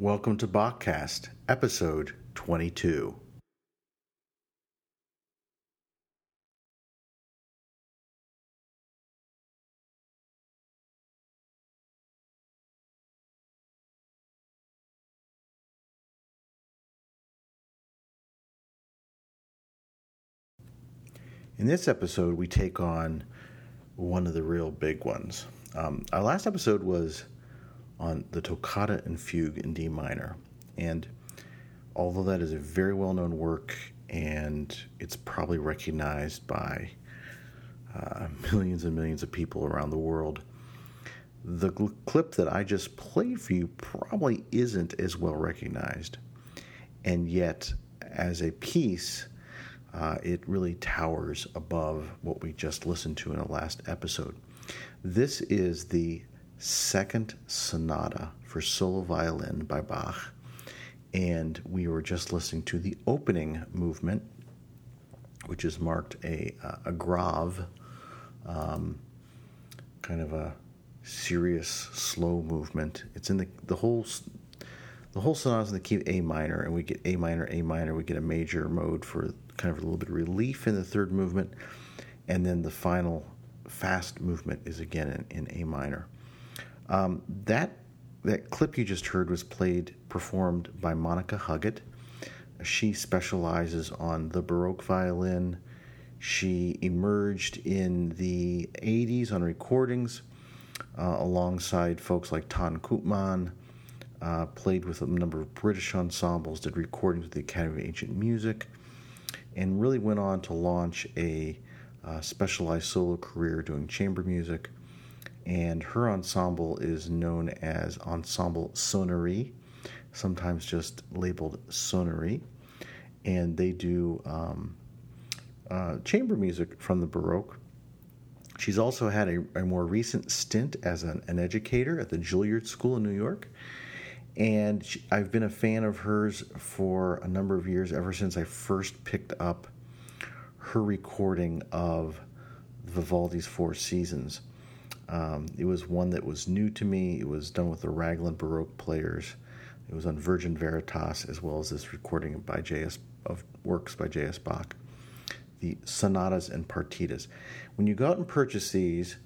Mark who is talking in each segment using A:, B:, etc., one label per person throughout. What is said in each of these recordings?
A: Welcome to Bachcast, episode 22. In this episode, we take on one of the real big ones. Um, our last episode was on the Toccata and Fugue in D minor. And although that is a very well known work and it's probably recognized by uh, millions and millions of people around the world, the gl- clip that I just played for you probably isn't as well recognized. And yet, as a piece, uh, it really towers above what we just listened to in the last episode. This is the second sonata for solo violin by Bach, and we were just listening to the opening movement, which is marked a, a grave, um, kind of a serious, slow movement. It's in the the whole the whole sonata is in the key of A minor, and we get A minor, A minor. We get a major mode for kind of a little bit of relief in the third movement, and then the final fast movement is again in, in A minor. Um, that that clip you just heard was played performed by Monica Huggett. She specializes on the Baroque violin. She emerged in the 80s on recordings uh, alongside folks like Ton Koopman, uh, played with a number of British ensembles, did recordings with the Academy of Ancient Music, and really went on to launch a uh, specialized solo career doing chamber music and her ensemble is known as Ensemble Sonnerie, sometimes just labeled Sonnerie, and they do um, uh, chamber music from the Baroque. She's also had a, a more recent stint as an, an, educator at the Juilliard School in New York. And she, I've been a fan of hers for a number of years, ever since I first picked up her recording of Vivaldi's Four Seasons. Um, it was one that was new to me. It was done with the Raglan Baroque players. It was on Virgin Veritas as well as this recording by J.S. of works by J.S. Bach, the sonatas and partitas. When you go out and purchase these,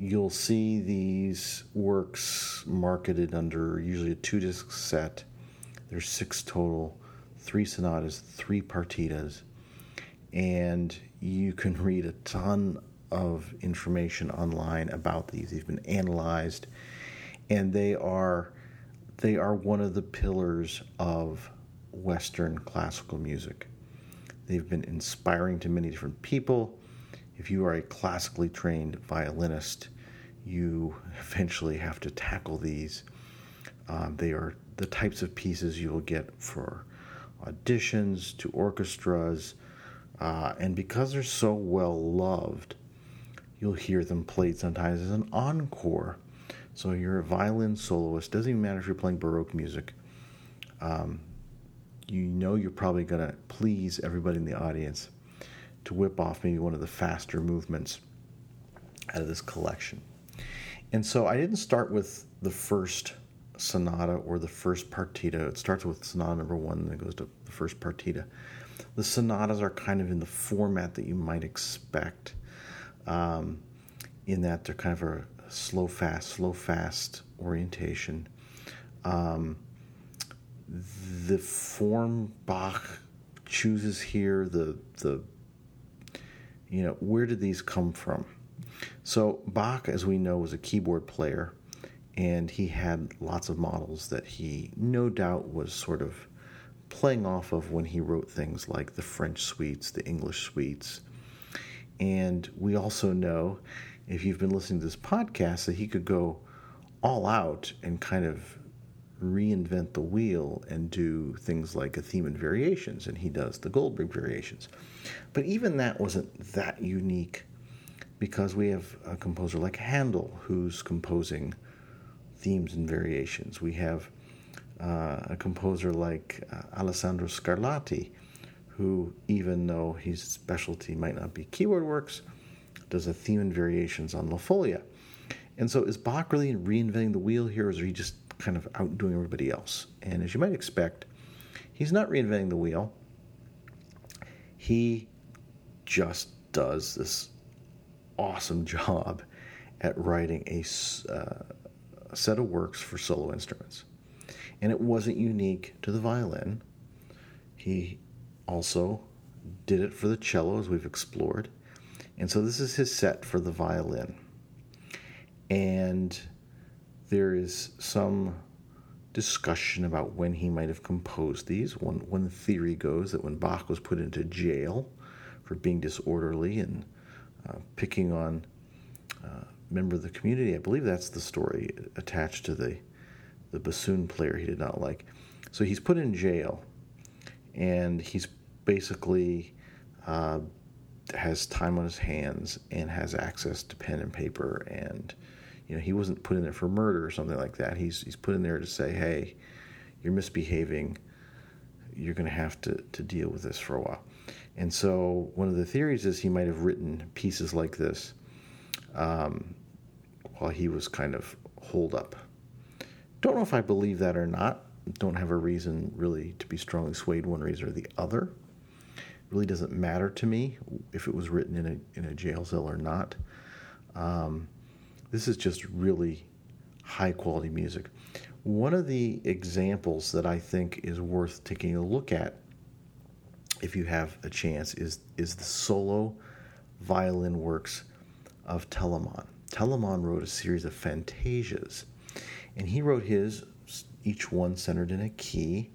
A: you'll see these works marketed under usually a two disc set. There's six total, three sonatas, three partitas, and you can read a ton of information online about these. They've been analyzed, and they are they are one of the pillars of Western classical music. They've been inspiring to many different people. If you are a classically trained violinist, you eventually have to tackle these. Um, they are the types of pieces you will get for auditions to orchestras, uh, and because they're so well loved, you'll hear them played sometimes as an encore. So you're a violin soloist. Doesn't even matter if you're playing Baroque music. Um, you know you're probably going to please everybody in the audience to whip off maybe one of the faster movements out of this collection. And so I didn't start with the first sonata or the first partita. It starts with sonata number one, and then it goes to the first partita. The sonatas are kind of in the format that you might expect um, in that they're kind of a slow fast, slow fast orientation. Um, the form Bach chooses here, the the you know where did these come from? So Bach, as we know, was a keyboard player, and he had lots of models that he no doubt was sort of playing off of when he wrote things like the French suites, the English suites, and we also know, if you've been listening to this podcast, that he could go all out and kind of reinvent the wheel and do things like a theme and variations, and he does the Goldberg variations. But even that wasn't that unique because we have a composer like Handel who's composing themes and variations. We have uh, a composer like uh, Alessandro Scarlatti who, even though his specialty might not be keyboard works, does a theme and variations on La Folia. And so is Bach really reinventing the wheel here, or is he just kind of outdoing everybody else. And as you might expect, he's not reinventing the wheel. He just does this awesome job at writing a, uh, a set of works for solo instruments. And it wasn't unique to the violin. He also did it for the cello, as we've explored. And so this is his set for the violin. And there is some discussion about when he might have composed these. One, one theory goes that when Bach was put into jail for being disorderly and uh, picking on uh, a member of the community, I believe that's the story attached to the, the bassoon player he did not like. So he's put in jail, and he's basically uh, has time on his hands and has access to pen and paper and you know he wasn't put in there for murder or something like that. He's he's put in there to say hey you're misbehaving. You're going to have to to deal with this for a while. And so one of the theories is he might have written pieces like this um, while he was kind of holed up. Don't know if i believe that or not don't have a reason really to be strongly swayed one reason or the other It really doesn't matter to me if it was written in a in a jail cell or not. Um, this is just really high quality music. One of the examples that I think is worth taking a look at, if you have a chance, is is the solo violin works of Telemann. Telemann wrote a series of fantasias, and he wrote his each one centered in a key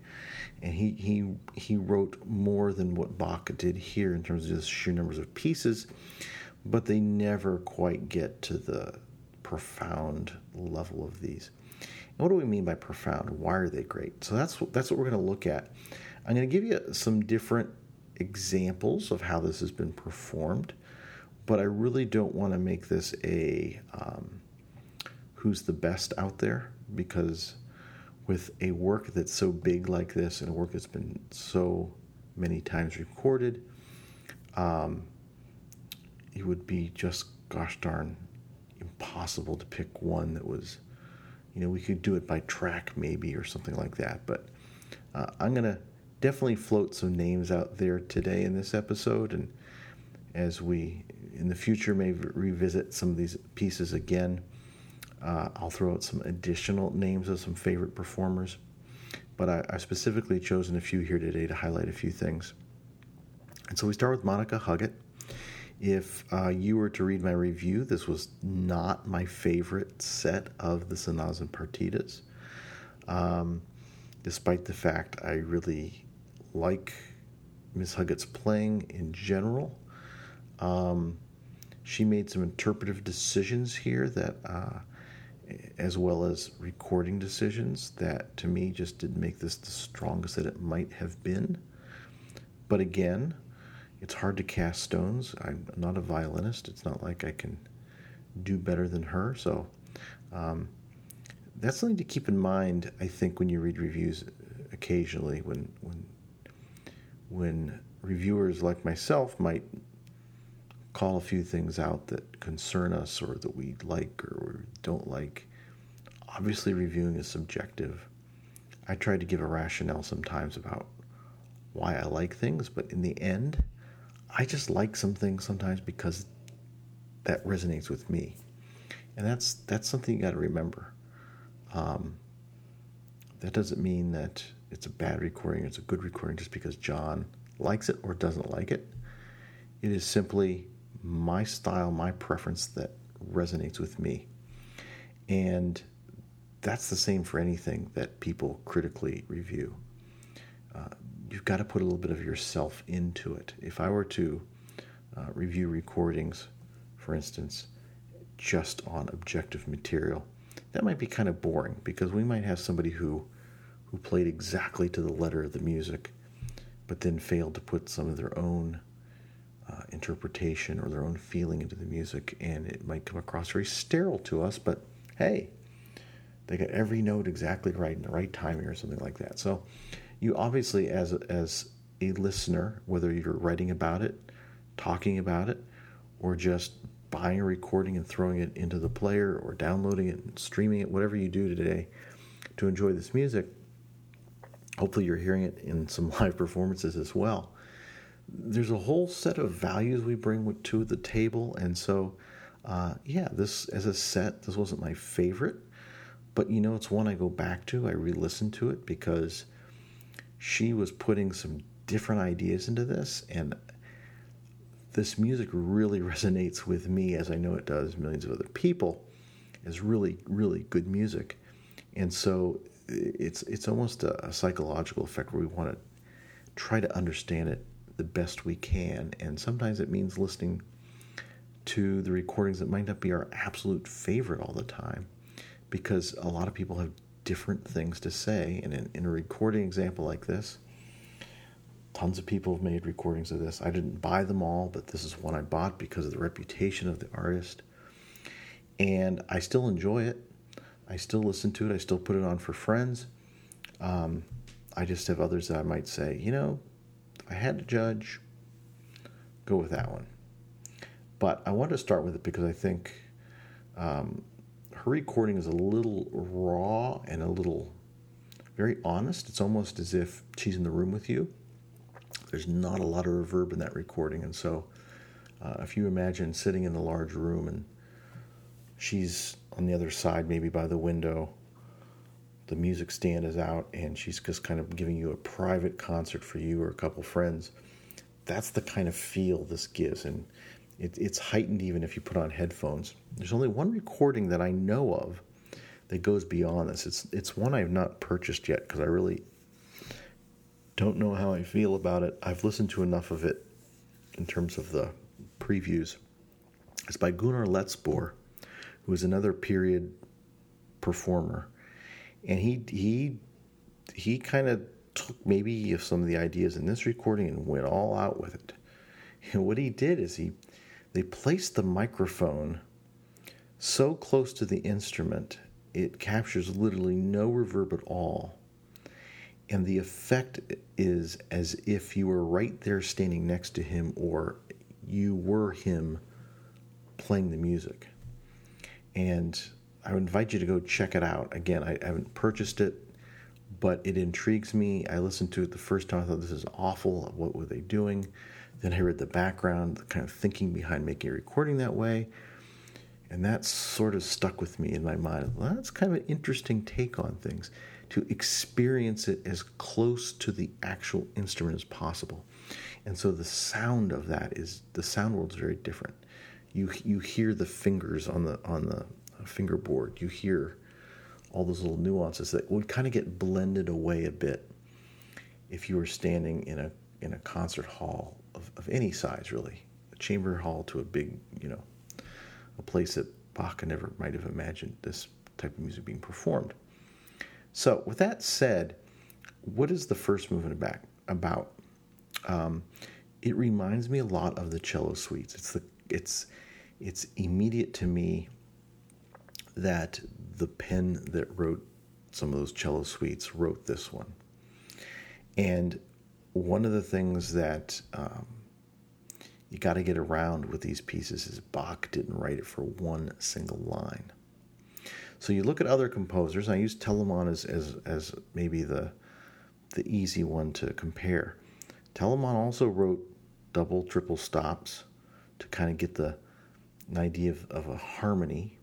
A: and he he he wrote more than what Bach did here in terms of just sheer numbers of pieces, but they never quite get to the profound level of these. And what do we mean by profound? Why are they great? So that's that's what we're going to look at. I'm going to give you some different examples of how this has been performed, but I really don't want to make this a um, who's the best out there because with a work that's so big like this and a work that's been so many times recorded, um, it would be just gosh darn impossible to pick one that was, you know, we could do it by track maybe or something like that. But uh, I'm going to definitely float some names out there today in this episode. And as we in the future may revisit some of these pieces again, uh, I'll throw out some additional names of some favorite performers, but I, have specifically chosen a few here today to highlight a few things. And so we start with Monica Huggett. If uh, you were to read my review, this was not my favorite set of the sonatas and partitas, um, despite the fact I really like Miss Huggett's playing in general. Um, she made some interpretive decisions here that uh, as well as recording decisions that to me just didn't make this the strongest that it might have been. But again, it's hard to cast stones. I'm not a violinist. It's not like I can do better than her. So um, that's something to keep in mind. I think when you read reviews occasionally, when when when reviewers like myself might call a few things out that concern us or that we like or don't like. Obviously, reviewing is subjective. I try to give a rationale sometimes about why I like things, but in the end, I just like some things sometimes because that resonates with me, and that's that's something you got to remember. Um, that doesn't mean that it's a bad recording, or it's a good recording just because John likes it or doesn't like it. It is simply my style, my preference that resonates with me. And that's the same for anything that people critically review. Uh, you've got to put a little bit of yourself into it. If I were to uh, review recordings, for instance, just on objective material, that might be kind of boring because we might have somebody who who played exactly to the letter of the music, but then failed to put some of their own uh, interpretation or their own feeling into the music, and it might come across very sterile to us, but hey, they got every note exactly right in the right timing or something like that. So, you obviously, as as a listener, whether you're writing about it, talking about it, or just buying a recording and throwing it into the player or downloading it and streaming it, whatever you do today, to enjoy this music, hopefully you're hearing it in some live performances as well. There's a whole set of values we bring to the table, and so uh, yeah, this as a set, this wasn't my favorite, but you know, it's one I go back to. I re-listen to it because she was putting some different ideas into this, and this music really resonates with me, as I know it does millions of other people. Is really, really good music, and so it's it's almost a, a psychological effect where we want to try to understand it the best we can, and sometimes it means listening to the recordings that might not be our absolute favorite all the time, because a lot of people have different things to say, and in, in a recording example like this, tons of people have made recordings of this. I didn't buy them all, but this is one I bought because of the reputation of the artist. And I still enjoy it. I still listen to it. I still put it on for friends. Um, I just have others that I might say, you know, I had to judge, go with that one. But I wanted to start with it because I think um, her recording is a little raw and a little very honest. It's almost as if she's in the room with you. There's not a lot of reverb in that recording, and so uh, if you imagine sitting in a large room and she's on the other side, maybe by the window, the music stand is out, and she's just kind of giving you a private concert for you or a couple friends. That's the kind of feel this gives, and it, it's heightened even if you put on headphones. There's only one recording that I know of that goes beyond this. It's it's one I've not purchased yet because I really don't know how I feel about it. I've listened to enough of it in terms of the previews. It's by Gunar Letzbor, who is another period performer, and he he he kind of took maybe some of the ideas in this recording and went all out with it. And what he did is he they placed the microphone so close to the instrument it captures literally no reverb at all and the effect is as if you were right there standing next to him or you were him playing the music. And I would invite you to go check it out. Again, I haven't purchased it, but it intrigues me. I listened to it the first time. I thought this is awful. What were they doing? Then I read the background, the kind of thinking behind making a recording that way. And that sort of stuck with me in my mind. Well, that's kind of an interesting take on things to experience it as close to the actual instrument as possible. And so the sound of that is the sound world is very different. You you hear the fingers on the on the fingerboard. You hear all those little nuances that would kind of get blended away a bit if you were standing in a in a concert hall of, of any size, really, a chamber hall to a big, you know, a place that Bach never might have imagined this type of music being performed. So, with that said, what is the first movement about? Um, it reminds me a lot of the cello suites. It's the it's it's immediate to me that the pen that wrote some of those cello suites wrote this one. And one of the things that um, you got to get around with these pieces is Bach didn't write it for one single line. So you look at other composers. I use Telemann as, as, as maybe the the easy one to compare. Telemann also wrote double, triple stops to kind of get the an idea of, of a harmony.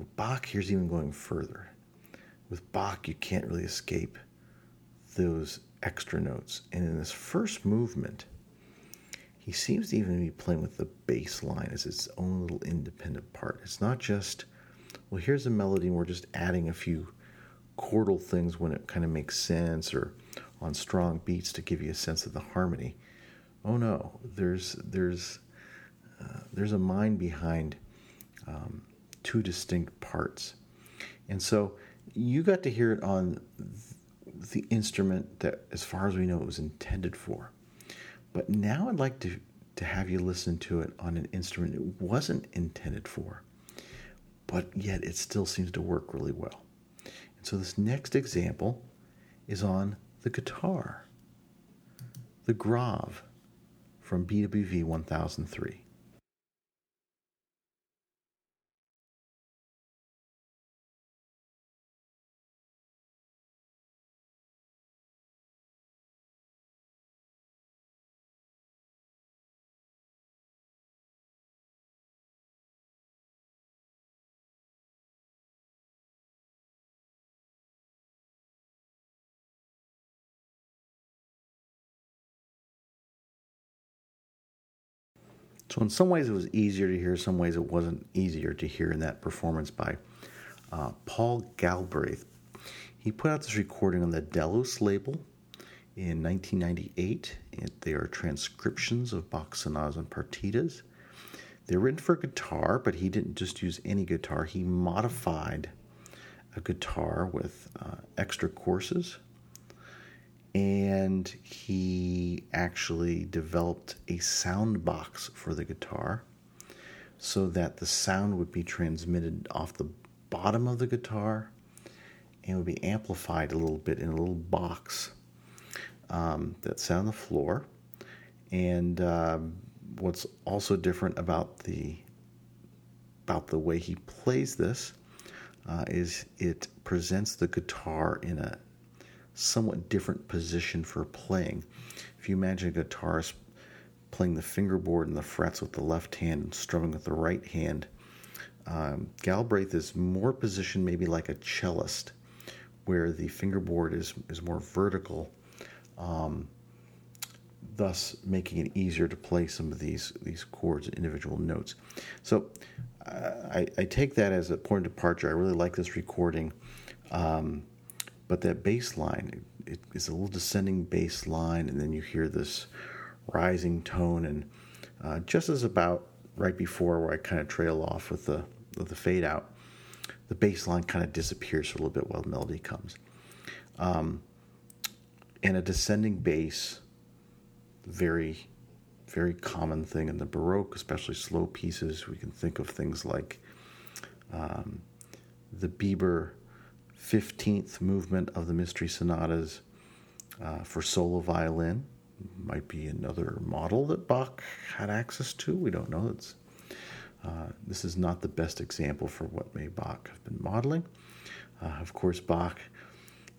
A: But Bach here's even going further. With Bach, you can't really escape those extra notes. And in this first movement, he seems to even be playing with the bass line as its own little independent part. It's not just well, here's a melody and we're just adding a few chordal things when it kind of makes sense or on strong beats to give you a sense of the harmony. Oh no, there's there's uh, there's a mind behind um, two distinct parts, and so you got to hear it on the instrument that, as far as we know, it was intended for. But now I'd like to to have you listen to it on an instrument it wasn't intended for but yet it still seems to work really well. And so this next example is on the guitar, the Grave from BWV 1003. So, in some ways, it was easier to hear, some ways, it wasn't easier to hear in that performance by uh, Paul Galbraith. He put out this recording on the Delos label in 1998. They are transcriptions of Bach sonatas and partitas. They're written for guitar, but he didn't just use any guitar. He modified a guitar with uh, extra courses and he actually developed a sound box for the guitar so that the sound would be transmitted off the bottom of the guitar and would be amplified a little bit in a little box um, sat on the floor. And uh, what's also different about the about the way he plays this uh, is it presents the guitar in a somewhat different position for playing. If you imagine a guitarist playing the fingerboard and the frets with the left hand and strumming with the right hand, um, Galbraith is more positioned maybe like a cellist, where the fingerboard is, is more vertical, um, thus making it easier to play some of these, these chords and individual notes. So uh, I, I, take that as a point of departure. I really like this recording. Um, but that bass line it is a little descending bass line, and then you hear this rising tone, and uh, just as about right before where I kind of trail off with the with the fade out, the bass line kind of disappears for a little bit while the melody comes. Um, and a descending bass, very, very common thing in the Baroque, especially slow pieces. We can think of things like um, the Biber 15th movement of the Mystery Sonatas uh, for solo violin. Might be another model that Bach had access to. We don't know. It's, uh, this is not the best example for what may Bach have been modeling. Uh, of course, Bach,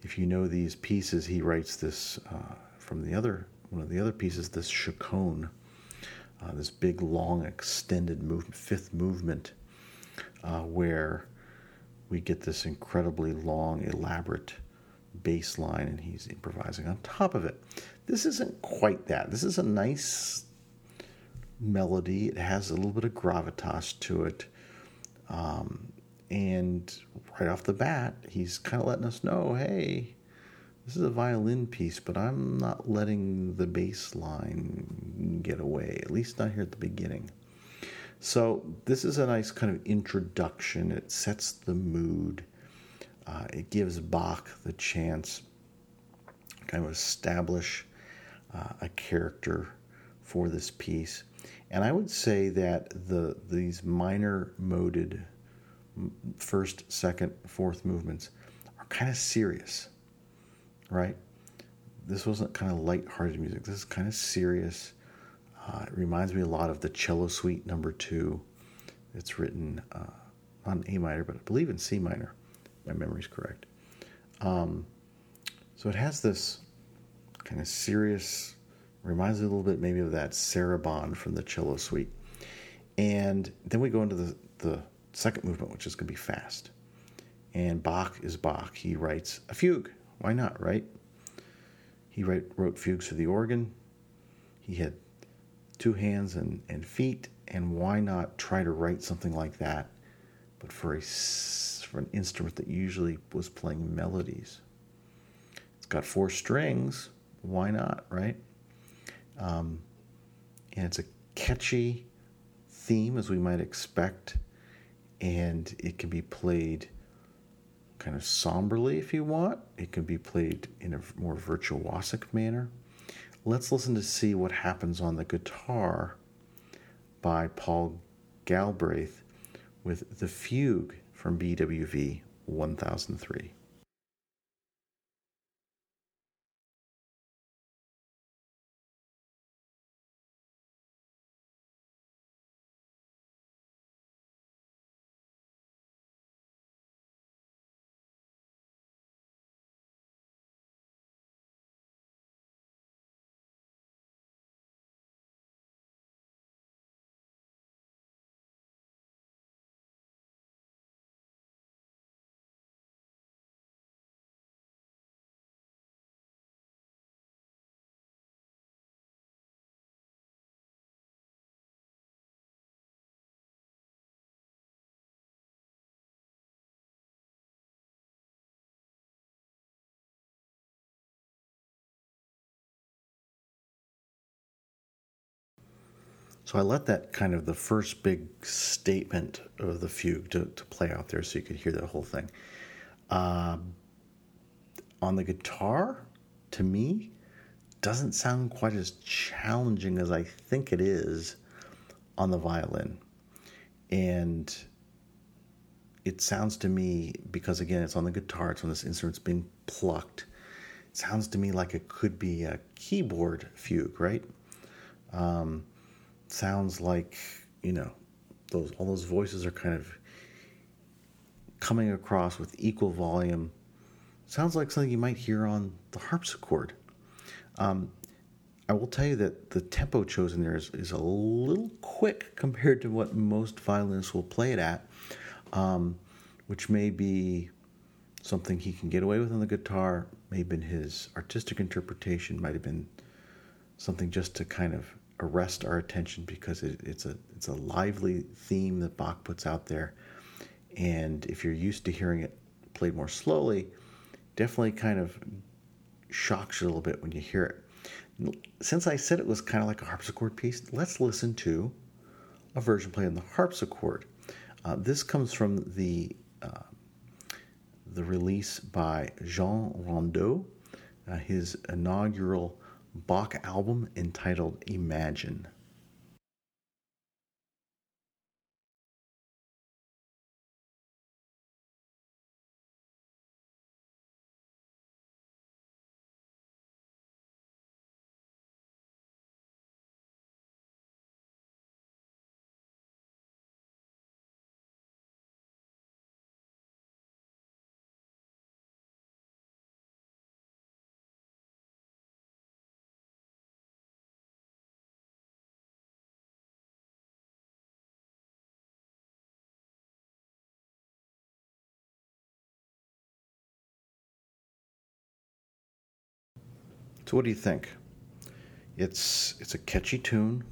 A: if you know these pieces, he writes this uh, from the other one of the other pieces, this chaconne, uh, this big, long, extended movement, fifth movement, uh, where we get this incredibly long, elaborate bass line, and he's improvising on top of it. This isn't quite that. This is a nice melody. It has a little bit of gravitas to it. Um, and right off the bat, he's kind of letting us know hey, this is a violin piece, but I'm not letting the bass line get away, at least not here at the beginning. So, this is a nice kind of introduction. It sets the mood. Uh, it gives Bach the chance kind of establish uh, a character for this piece. And I would say that the these minor moded first, second, fourth movements are kind of serious, right? This wasn't kind of light-hearted music. This is kind of serious. Uh, it reminds me a lot of the cello suite number two. It's written uh, on A minor, but I believe in C minor. My memory's correct. Um, so it has this kind of serious, reminds me a little bit maybe of that sarabande from the cello suite. And then we go into the, the second movement, which is going to be fast. And Bach is Bach. He writes a fugue. Why not, right? He write, wrote fugues for the organ. He had two hands and, and feet, and why not try to write something like that, but for a for an instrument that usually was playing melodies. It's got four strings. Why not, right? Um, and it's a catchy theme, as we might expect, and it can be played kind of somberly if you want. It can be played in a more virtuosic manner. Let's listen to see what happens on the guitar by Paul Galbraith with the fugue from BWV 1003. So I let that kind of the first big statement of the fugue to, to play out there so you could hear the whole thing. Uh, on the guitar, to me, doesn't sound quite as challenging as I think it is on the violin. And it sounds to me, because again, it's on the guitar, it's on this instrument, it's being plucked. It sounds to me like it could be a keyboard fugue, right? Um, sounds like, you know, those all those voices are kind of coming across with equal volume. Sounds like something you might hear on the harpsichord. Um, I will tell you that the tempo chosen there is, is a little quick compared to what most violinists will play it at, um, which may be something he can get away with on the guitar. Maybe in his artistic interpretation might have been something just to kind of arrest our attention because it, it's a it's a lively theme that Bach puts out there, and if you're used to hearing it played more slowly, definitely kind of shocks you a little bit when you hear it. Since I said it was kind of like a harpsichord piece, let's listen to a version played on the harpsichord. Uh, this comes from the uh, the release by Jean Rondeau, uh, his inaugural Bach album entitled Imagine. So what do you think? It's it's a catchy tune.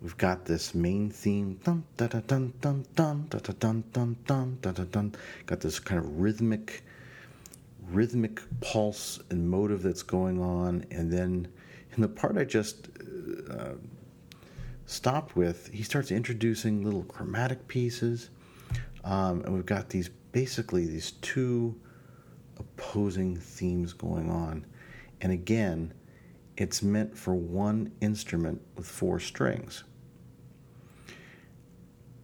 A: We've got this main theme, dun da da dun dun dun da da dun dun dun da da dun. Got this kind of rhythmic, rhythmic pulse and motive that's going on, and then in the part I just uh, stopped with, he starts introducing little chromatic pieces, um, and we've got these basically these two opposing themes going on. And again, it's meant for one instrument with four strings.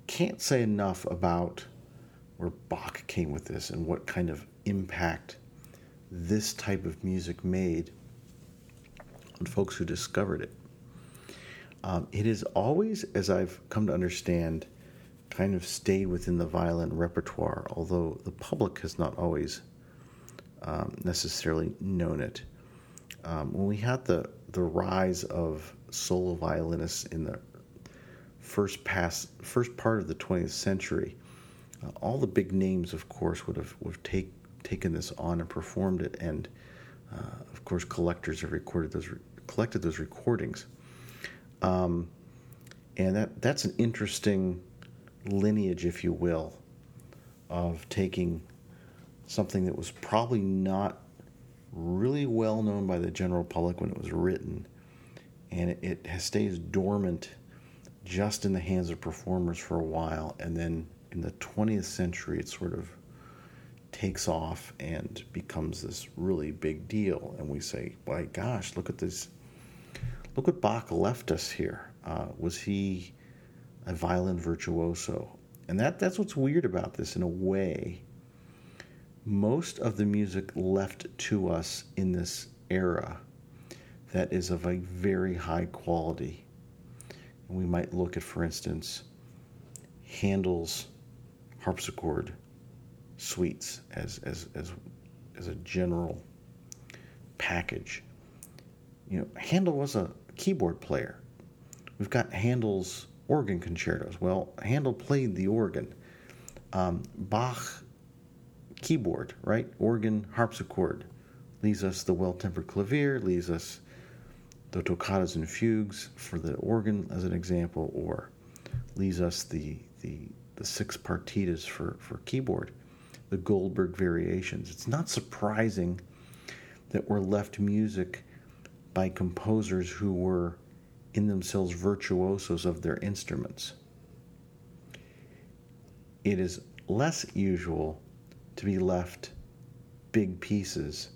A: Can't say enough about where Bach came with this and what kind of impact this type of music made on folks who discovered it. Um, it has always, as I've come to understand, kind of stayed within the violin repertoire, although the public has not always um, necessarily known it um, when we had the the rise of solo violinists in the first pass first part of the 20th century, uh, all the big names, of course, would have would have take, taken this on and performed it, and uh, of course, collectors have recorded those collected those recordings. Um, and that that's an interesting lineage, if you will, of taking something that was probably not really well known by the general public when it was written, and it, it stays dormant just in the hands of performers for a while, and then in the 20th century, it sort of takes off and becomes this really big deal. And we say, "My gosh, look at this! Look what Bach left us here. Uh, was he a violin virtuoso?" And that that's what's weird about this in a way most of the music left to us in this era that is of a very high quality. We might look at, for instance, Handel's harpsichord suites as, as, as, as a general package. You know, Handel was a keyboard player. We've got Handel's organ concertos. Well, Handel played the organ. Um, Bach keyboard, right? Organ, harpsichord. Leaves us the well tempered clavier, leaves us the toccatas and fugues for the organ as an example, or leaves us the, the, the six partitas for, for keyboard, the Goldberg variations. It's not surprising that we're left music by composers who were in themselves virtuosos of their instruments. It is less usual to be left big pieces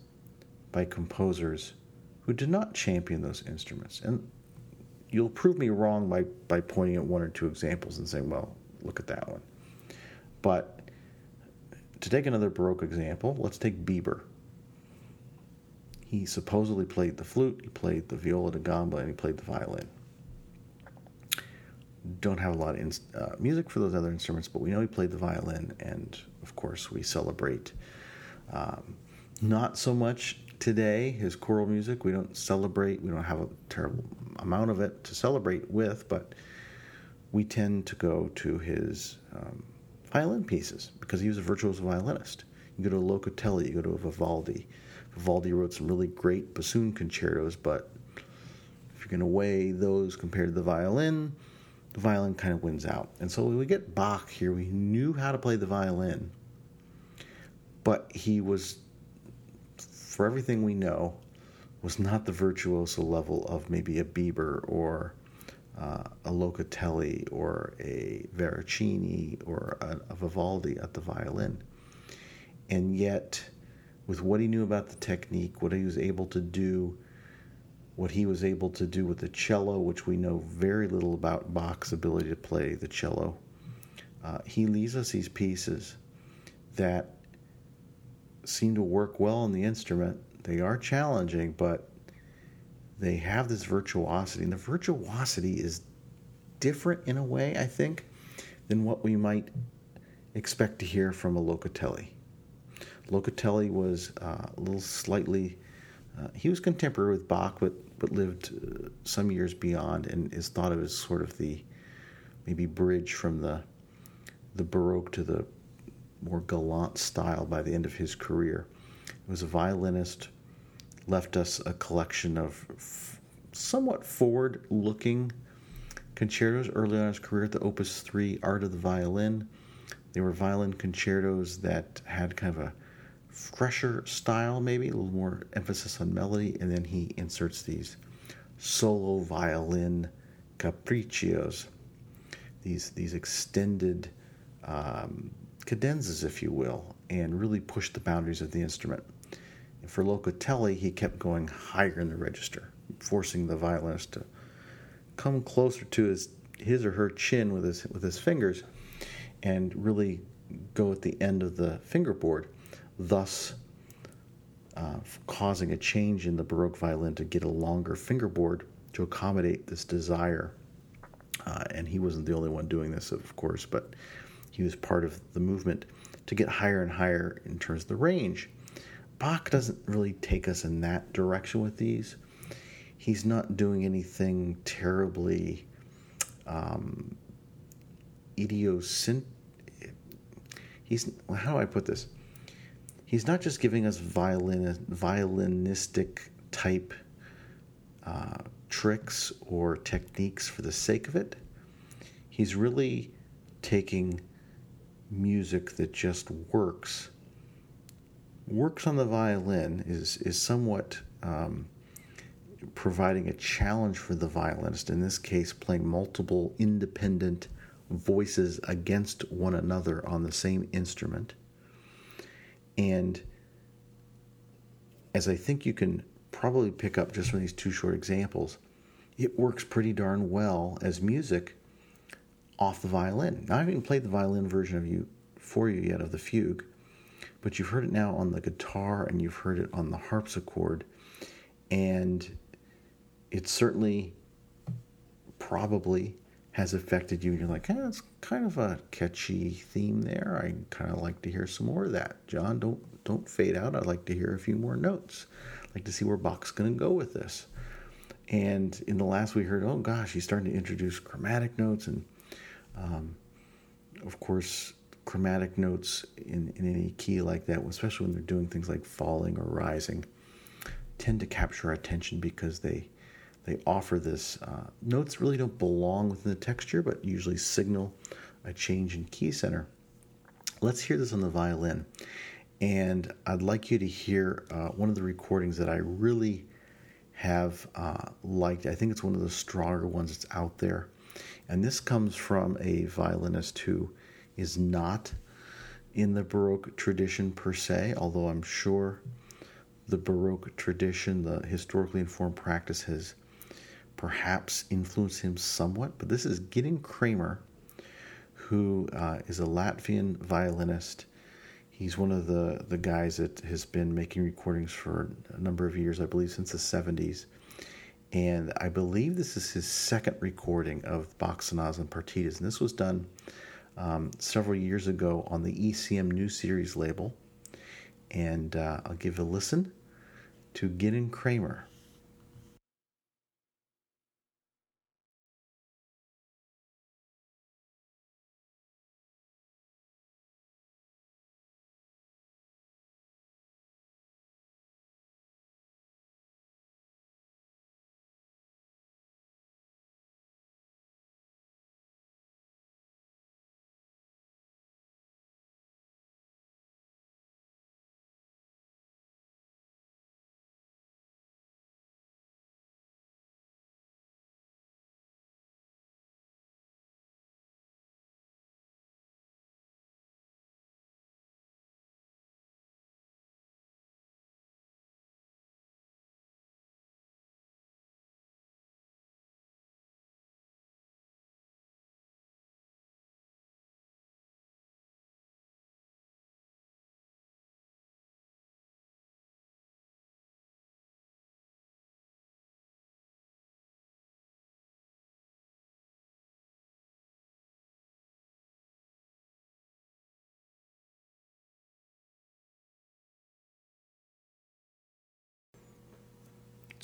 A: by composers who did not champion those instruments. And you'll prove me wrong by, by pointing at one or two examples and saying, well, look at that one. But to take another Baroque example, let's take Biber. He supposedly played the flute, he played the viola da gamba, and he played the violin. Don't have a lot of in, uh, music for those other instruments, but we know he played the violin, and of course, we celebrate um, not so much today his choral music. We don't celebrate, we don't have a terrible amount of it to celebrate with, but we tend to go to his um, violin pieces because he was a virtuoso violinist. You go to a Locatelli, you go to a Vivaldi. Vivaldi wrote some really great bassoon concertos, but if you're going to weigh those compared to the violin, the violin kind of wins out. And so we get Bach here. We knew how to play the violin, but he was, for everything we know, was not the virtuoso level of maybe a Biber or uh, a Locatelli or a Veracini or a, a Vivaldi at the violin. And yet, with what he knew about the technique, what he was able to do, what he was able to do with the cello, which we know very little about Bach's ability to play the cello, uh, he leaves us these pieces that seem to work well on the instrument. They are challenging, but they have this virtuosity. And the virtuosity is different in a way, I think, than what we might expect to hear from a Locatelli. Locatelli was uh, a little slightly, uh, he was contemporary with Bach, but, but lived uh, some years beyond and is thought of as sort of the maybe bridge from the, the Baroque to the more gallant style by the end of his career. He was a violinist, left us a collection of f- somewhat forward looking concertos early on in his career, the Opus 3 Art of the Violin. They were violin concertos that had kind of a fresher style, maybe a little more emphasis on melody, and then he inserts these solo violin capriccios, these these extended um, cadenzas, if you will, and really push the boundaries of the instrument. And for Locatelli, he kept going higher in the register, forcing the violinist to come closer to his his or her chin with his with his fingers, and really go at the end of the fingerboard, thus uh, causing a change in the Baroque violin to get a longer fingerboard to accommodate this desire. Uh, and he wasn't the only one doing this, of course, but he was part of the movement to get higher and higher in terms of the range. Bach doesn't really take us in that direction with these. He's not doing anything terribly um, idiosyncratic. He's how do I put this? He's not just giving us violin violinistic type uh, tricks or techniques for the sake of it. He's really taking music that just works works on the violin is is somewhat um, providing a challenge for the violinist. In this case, playing multiple independent voices against one another on the same instrument. And as I think you can probably pick up just from these two short examples, it works pretty darn well as music off the violin. Now, I haven't even played the violin version of you for you yet of the fugue, but you've heard it now on the guitar and you've heard it on the harpsichord, and it's certainly probably has affected you. And you're like, eh, it's kind of a catchy theme there. I kind of like to hear some more of that. John, don't don't fade out. I'd like to hear a few more notes. I'd like to see where Bach's going to go with this. And in the last, we heard, oh gosh, he's starting to introduce chromatic notes and um, of course, chromatic notes in, in any key like that, especially when they're doing things like falling or rising, tend to capture attention because they they offer this uh, notes really don't belong within the texture, but usually signal a change in key center. Let's hear this on the violin, and I'd like you to hear uh, one of the recordings that I really have uh, liked. I think it's one of the stronger ones that's out there. And this comes from a violinist who is not in the Baroque tradition per se, although I'm sure the Baroque tradition, the historically informed practice, has perhaps influenced him somewhat. But this is Gidon Kremer, who uh, is a Latvian violinist. He's one of the, the guys that has been making recordings for a number of years, I believe since the 70s. And I believe this is his second recording of Bach Sonatas and Partitas. And this was done um, several years ago on the ECM New Series label. And uh, I'll give a listen to Gidon Kremer.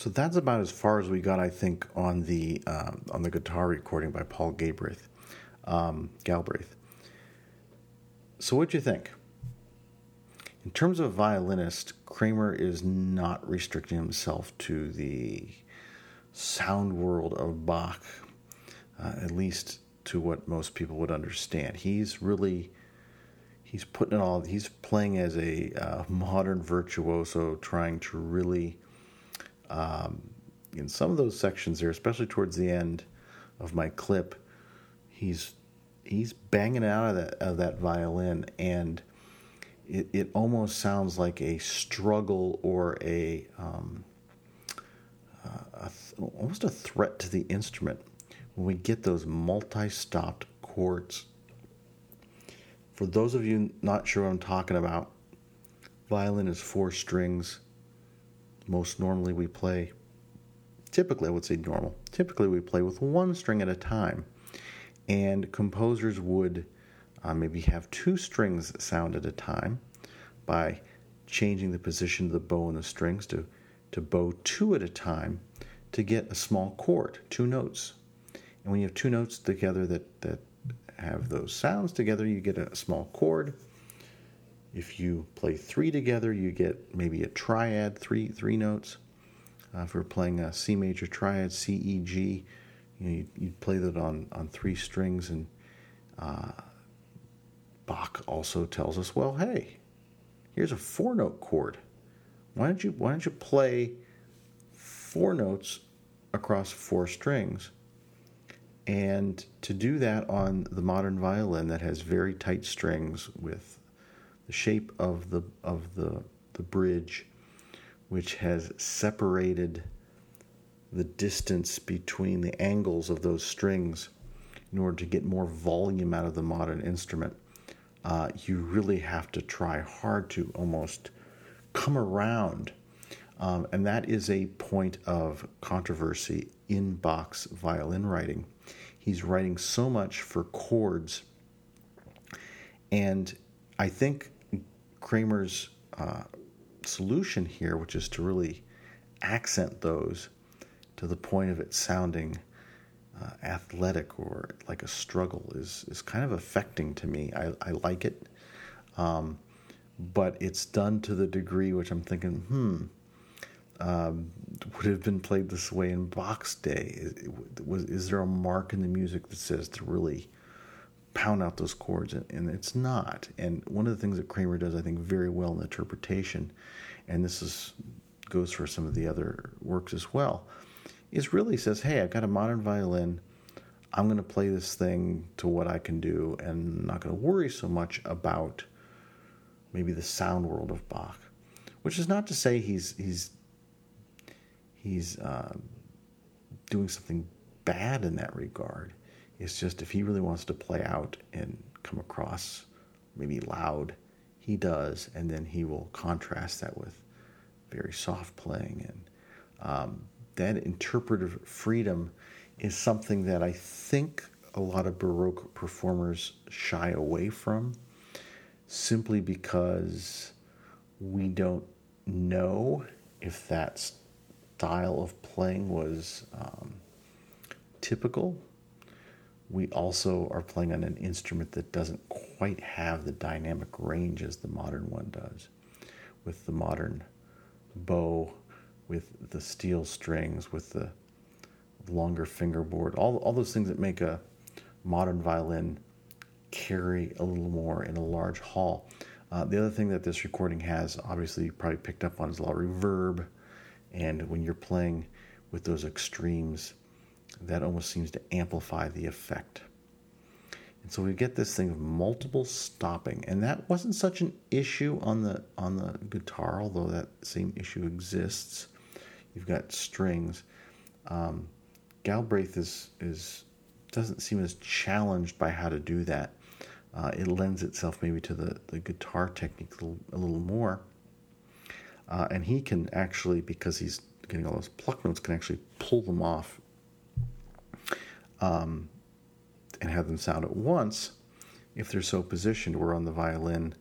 A: So that's about as far as we got, I think, on the um, on the guitar recording by Paul Galbraith. Um, Galbraith. So what'd you think? In terms of violinist, Kremer is not restricting himself to the sound world of Bach, uh, at least to what most people would understand. He's really he's putting it all. He's playing as a uh, modern virtuoso, trying to really um, in some of those sections there, especially towards the end of my clip, he's he's banging out of that of that violin, and it it almost sounds like a struggle or a, um, uh, a th- almost a threat to the instrument when we get those multi-stopped chords. For those of you not sure what I'm talking about, violin is four strings most normally we play, typically, I would say normal, typically we play with one string at a time. And composers would uh, maybe have two strings sound at a time by changing the position of the bow and the strings to, to bow two at a time to get a small chord, two notes. And when you have two notes together that, that have those sounds together, you get a small chord. If you play three together, you get maybe a triad, three three notes. Uh, if we're playing a C major triad, C E G, you know, you'd, you'd play that on on three strings. And uh, Bach also tells us, well, hey, here's a four note chord. Why don't you why don't you play four notes across four strings? And to do that on the modern violin that has very tight strings with the shape of the of the the bridge, which has separated the distance between the angles of those strings in order to get more volume out of the modern instrument. Uh, you really have to try hard to almost come around. Um, and that is a point of controversy in Bach's violin writing. He's writing so much for chords. And I think Kremer's uh, solution here, which is to really accent those to the point of it sounding uh, athletic or like a struggle, is is kind of affecting to me. I, I like it, um, but it's done to the degree which I'm thinking, hmm. Um, would have been played this way in Bach's day? Is, was, is there a mark in the music that says to really pound out those chords, and, it's not. And one of the things that Kremer does, I think, very well in interpretation, and this is goes for some of the other works as well, is really says, hey, I've got a modern violin. I'm going to play this thing to what I can do and not going to worry so much about maybe the sound world of Bach, which is not to say he's he's he's uh, doing something bad in that regard. It's just if he really wants to play out and come across maybe loud, he does, and then he will contrast that with very soft playing and um, that interpretive freedom is something that I think a lot of Baroque performers shy away from simply because we don't know if that style of playing was um, typical. We also are playing on an instrument that doesn't quite have the dynamic range as the modern one does. With the modern bow, with the steel strings, with the longer fingerboard, all, all those things that make a modern violin carry a little more in a large hall. Uh, the other thing that this recording has, obviously, you probably picked up on, is a lot of reverb. And when you're playing with those extremes, that almost seems to amplify the effect. And so we get this thing of multiple stopping, and that wasn't such an issue on the on the guitar, although that same issue exists. You've got strings. Um, Galbraith is is doesn't seem as challenged by how to do that. Uh, it lends itself maybe to the, the guitar technique a little, a little more. Uh, and he can actually, because he's getting all those pluck notes, can actually pull them off um, and have them sound at once if they're so positioned. We're on the violin,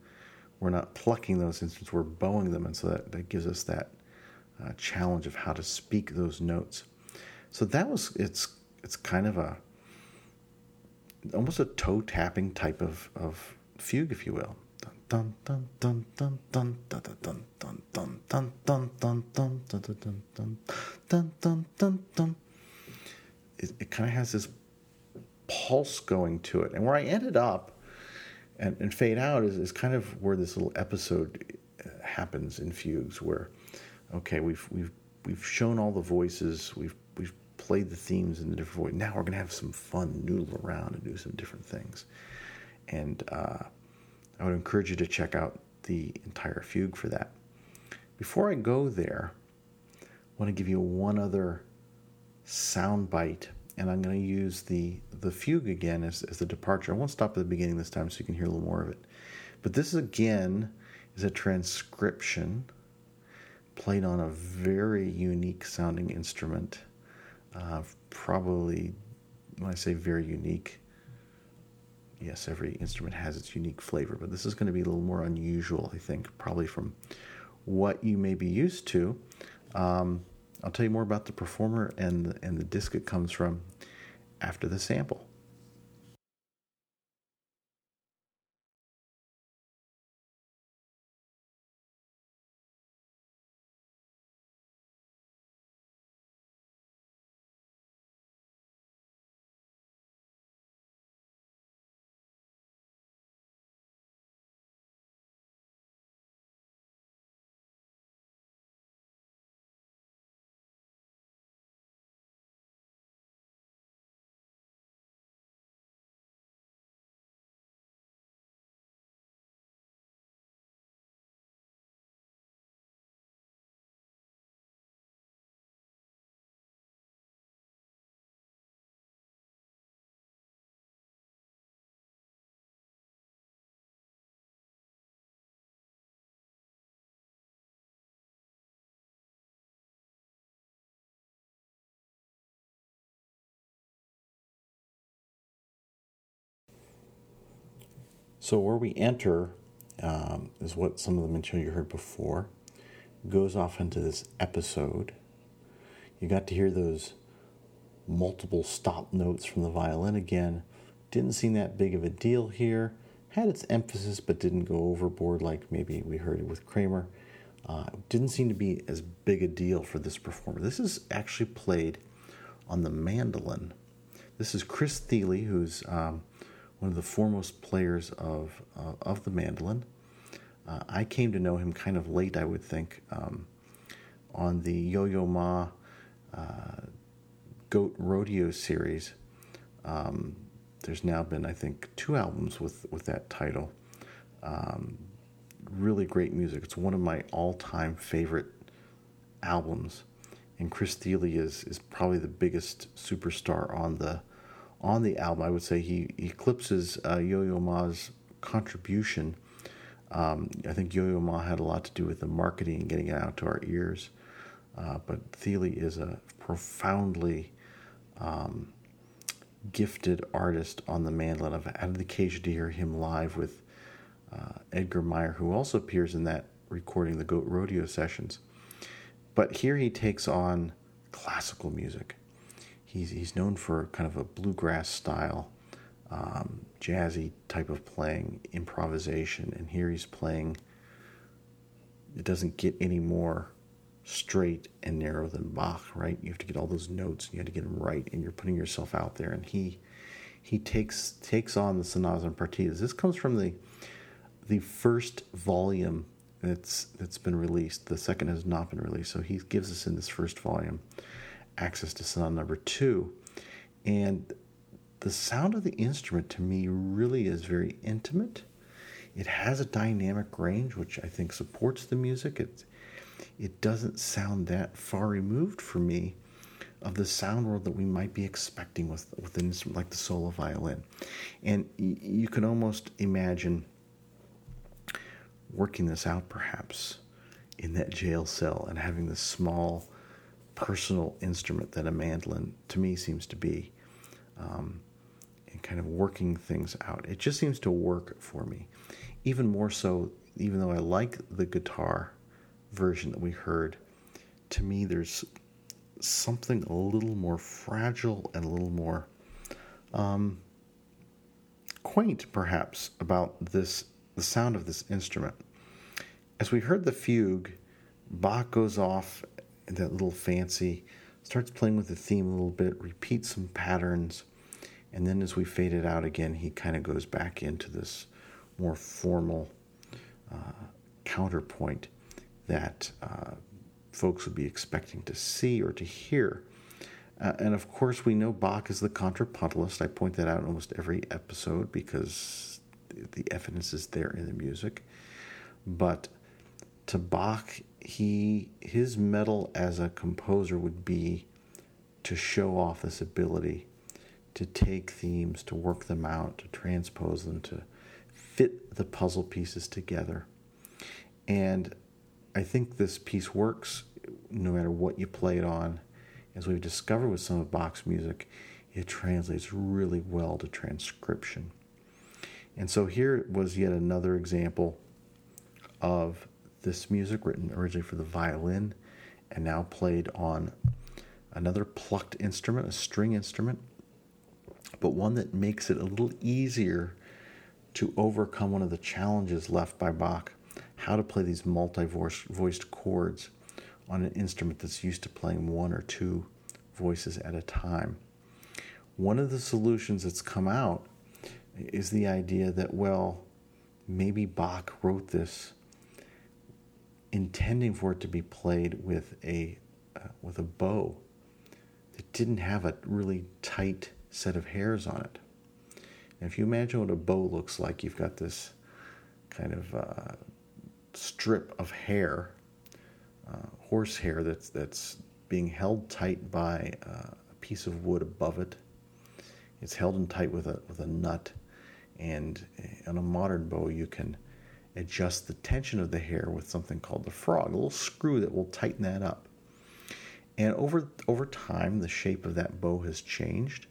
A: we're not plucking those instruments, we're bowing them. And so that, that gives us that uh, challenge of how to speak those notes. So that was, it's, it's kind of a, almost a toe tapping type of, of fugue, if you will. It, it kind of has this pulse going to it, and where I ended up, and, and fade out is, is kind of where this little episode happens in fugues, where okay, we've we've we've shown all the voices, we've we've played the themes in the different voice. Now we're going to have some fun, noodle around and do some different things. And uh, I would encourage you to check out the entire fugue for that. Before I go there, I want to give you one other sound bite, and I'm going to use the, the fugue again as, as the departure. I won't stop at the beginning this time so you can hear a little more of it. But this again is a transcription played on a very unique sounding instrument uh, probably, when I say very unique, yes, every instrument has its unique flavor, but this is going to be a little more unusual, I think, probably from what you may be used to. Um, I'll tell you more about the performer and and the disc it comes from after the sample. So, where we enter um, is what some of the material you heard before goes off into this episode. You got to hear those multiple stop notes from the violin again. Didn't seem that big of a deal here. Had its emphasis, but didn't go overboard like maybe we heard it with Kremer. Uh, didn't seem to be as big a deal for this performer. This is actually played on the mandolin. This is Chris Thile, who's um, one of the foremost players of uh, of the mandolin. Uh, I came to know him kind of late, I would think. Um, on the Yo Yo Ma uh, Goat Rodeo series. Um, there's now been, I think, two albums with, with that title. Um, really great music. It's one of my all time favorite albums. And Chris Thile is, is probably the biggest superstar on the on the album. I would say he, eclipses uh, Yo Yo Ma's contribution. Um, I think Yo Yo Ma had a lot to do with the marketing and getting it out to our ears. Uh, but Thile is a profoundly um, gifted artist on the mandolin. I've had the occasion to hear him live with uh, Edgar Meyer, who also appears in that recording, the Goat Rodeo sessions. But here he takes on classical music. He's, he's known for kind of a bluegrass style, um, jazzy type of playing, improvisation, and here he's playing. It doesn't get any more straight and narrow than Bach, right? You have to get all those notes, and you have to get them right, and you're putting yourself out there. And he he takes takes on the sonatas and partitas. This comes from the the first volume that's that's been released. The second has not been released, so he gives us in this first volume access to sound number two, and the sound of the instrument to me really is very intimate. It has a dynamic range, which I think supports the music. It's it doesn't sound that far removed for me of the sound world that we might be expecting with, with an instrument like the solo violin. And y- you can almost imagine working this out perhaps in that jail cell and having this small personal instrument that a mandolin to me seems to be um, and kind of working things out. It just seems to work for me. Even more so, even though I like the guitar version that we heard, to me, there's something a little more fragile and a little more um, quaint, perhaps, about this the sound of this instrument. As we heard the fugue, Bach goes off that little fancy, starts playing with the theme a little bit, repeats some patterns, and then as we fade it out again, he kind of goes back into this more formal uh, counterpoint that uh, folks would be expecting to see or to hear. Uh, and of course, we know Bach is the contrapuntalist. I point that out in almost every episode because the evidence is there in the music. But to Bach, he his medal as a composer would be to show off this ability to take themes, to work them out, to transpose them, to fit the puzzle pieces together. And I think this piece works no matter what you play it on. As we've discovered with some of Bach's music, it translates really well to transcription. And so here was yet another example of this music written originally for the violin and now played on another plucked instrument, a string instrument, but one that makes it a little easier to overcome one of the challenges left by Bach how to play these multi voiced chords on an instrument that's used to playing one or two voices at a time. One of the solutions that's come out is the idea that, well, maybe Bach wrote this intending for it to be played with a uh, with a bow that didn't have a really tight set of hairs on it. And if you imagine what a bow looks like, you've got this kind of uh, strip of hair, uh, horsehair that's that's being held tight by uh, a piece of wood above it. It's held in tight with a with a nut, and on a modern bow you can adjust the tension of the hair with something called the frog, a little screw that will tighten that up. And over over time, the shape of that bow has changed.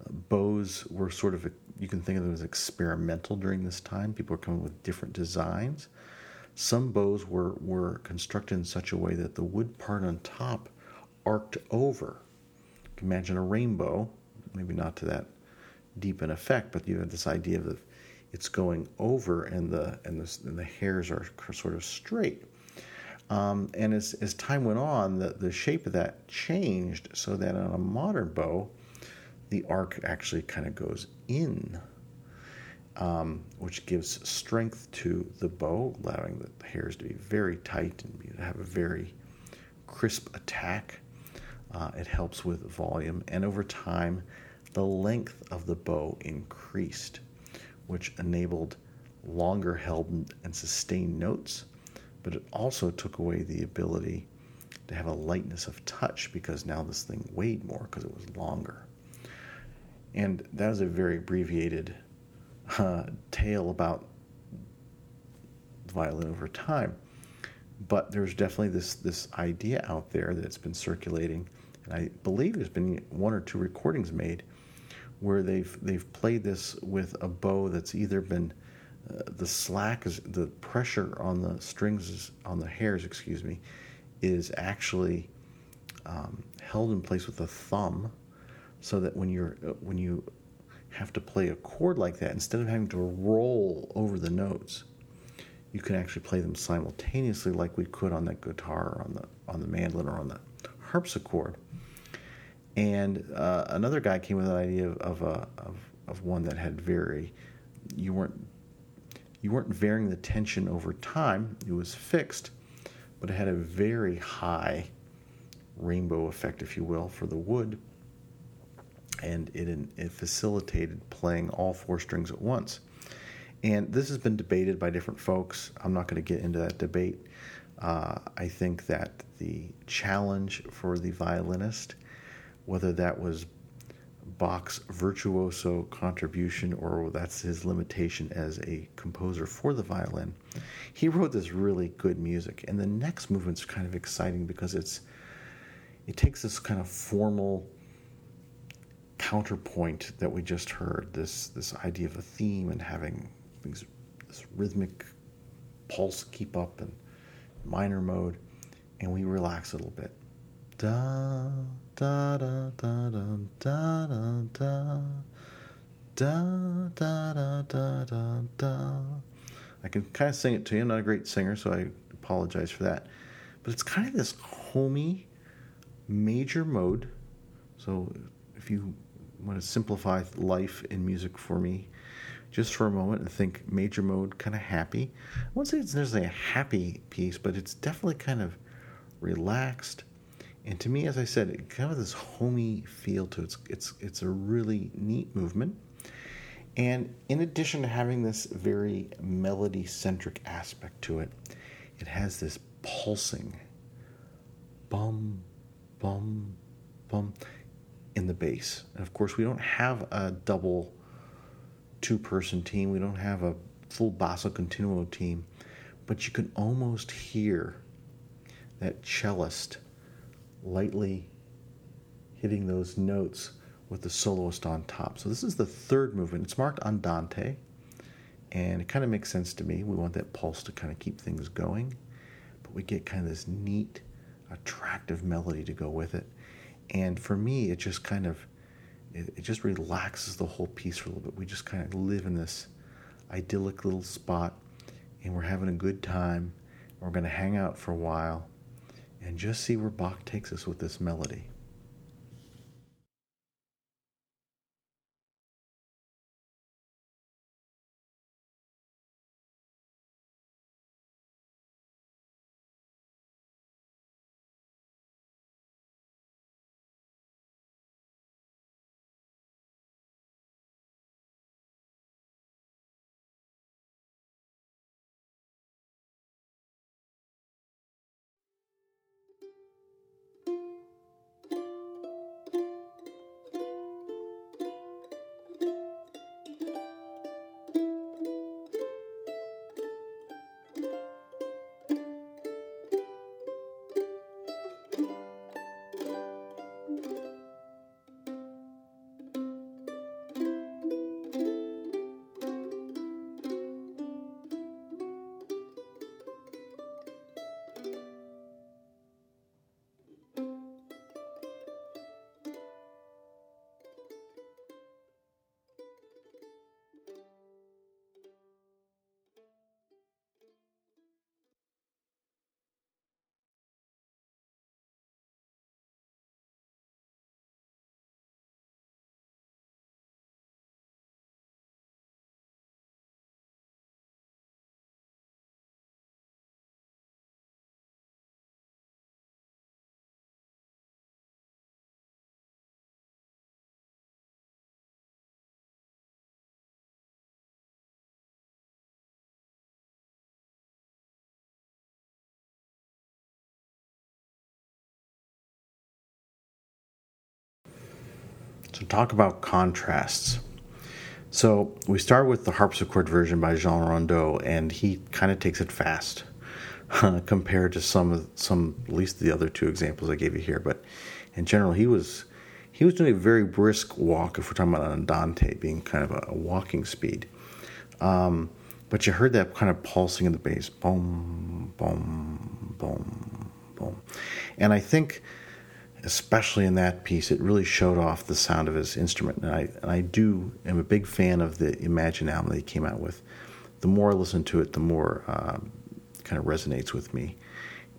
A: Uh, bows were sort of you can think of them as experimental during this time. People were coming with different designs. Some bows were, were constructed in such a way that the wood part on top arced over. You can imagine a rainbow, maybe not to that deep an effect, but you have this idea of it's going over and the and the, and the hairs are sort of straight. Um, and as, as time went on, the, the shape of that changed so that on a modern bow, the arc actually kind of goes in um, which gives strength to the bow, allowing the hairs to be very tight and have a very crisp attack. Uh, it helps with volume, and over time, the length of the bow increased, which enabled longer held and sustained notes, but it also took away the ability to have a lightness of touch because now this thing weighed more because it was longer. And that was a very abbreviated uh, tale about violin over time. But there's definitely this this idea out there that's been circulating, and I believe there's been one or two recordings made where they've they've played this with a bow that's either been uh, the slack is the pressure on the strings is, on the hairs, excuse me, is actually um, held in place with a thumb, so that when you're uh, when you have to play a chord like that, instead of having to roll over the notes, you can actually play them simultaneously like we could on the guitar or on the on the mandolin or on the harpsichord. And uh, another guy came with an idea of of, a, of of one that had very you weren't you weren't varying the tension over time; it was fixed, but it had a very high rainbow effect, if you will, for the wood, and it it facilitated playing all four strings at once. And this has been debated by different folks. I'm not going to get into that debate. Uh, I think that the challenge for the violinist, whether that was Bach's virtuoso contribution or that's his limitation as a composer for the violin, he wrote this really good music. And the next movement's kind of exciting because it's it takes this kind of formal counterpoint that we just heard this this idea of a theme and having this rhythmic pulse keep up in minor mode, and we relax a little bit. Da da da da da da da da da da da da da da. I can kind of sing it to you. I'm not a great singer, so I apologize for that. But it's kind of this homey major mode. So if you want to simplify life in music for me, just for a moment and think major mode kind of happy. I won't say it's necessarily a happy piece, but it's definitely kind of relaxed. And to me, as I said, it kind of has this homey feel to it. It's, it's, it's a really neat movement. And in addition to having this very melody centric aspect to it, it has this pulsing bum, bum, bum in the bass. And of course, we don't have a double two person team. We don't have a full basso continuo team, but you can almost hear that cellist lightly hitting those notes with the soloist on top. So this is the third movement. It's marked andante, and it kind of makes sense to me. We want that pulse to kind of keep things going, but we get kind of this neat, attractive melody to go with it. And for me, it just kind of it, just relaxes the whole piece for a little bit. We just kind of live in this idyllic little spot and we're having a good time. We're going to hang out for a while and just see where Bach takes us with this melody. So, talk about contrasts. So, we start with the harpsichord version by Jean Rondeau, and he kind of takes it fast uh, compared to some of some, at least the other two examples I gave you here. But in general, he was he was doing a very brisk walk. If we're talking about an andante being kind of a, a walking speed, um, but you heard that kind of pulsing in the bass, boom, boom, boom, boom, and I think especially in that piece, it really showed off the sound of his instrument. And I, and I do am a big fan of the Imagine album that he came out with. The more I listen to it, the more uh, kind of resonates with me.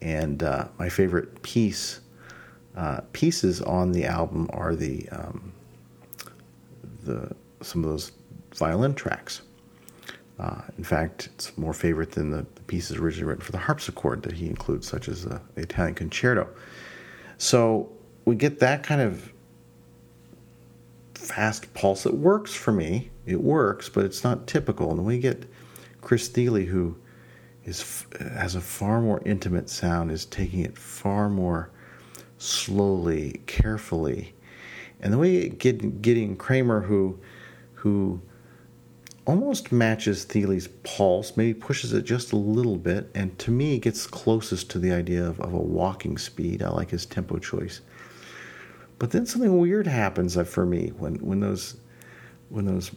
A: And uh, my favorite piece uh, pieces on the album are the um, the some of those violin tracks. Uh, in fact, it's more favorite than the, the, pieces originally written for the harpsichord that he includes, such as the, the Italian concerto. So we get that kind of fast pulse. It works for me. It works, but it's not typical. And we get Chris Thile, who is has a far more intimate sound, is taking it far more slowly, carefully. And the way Gidon Kremer, who who almost matches Thile's pulse, maybe pushes it just a little bit, and to me gets closest to the idea of, of a walking speed. I like his tempo choice. But then something weird happens uh, for me when, when those when those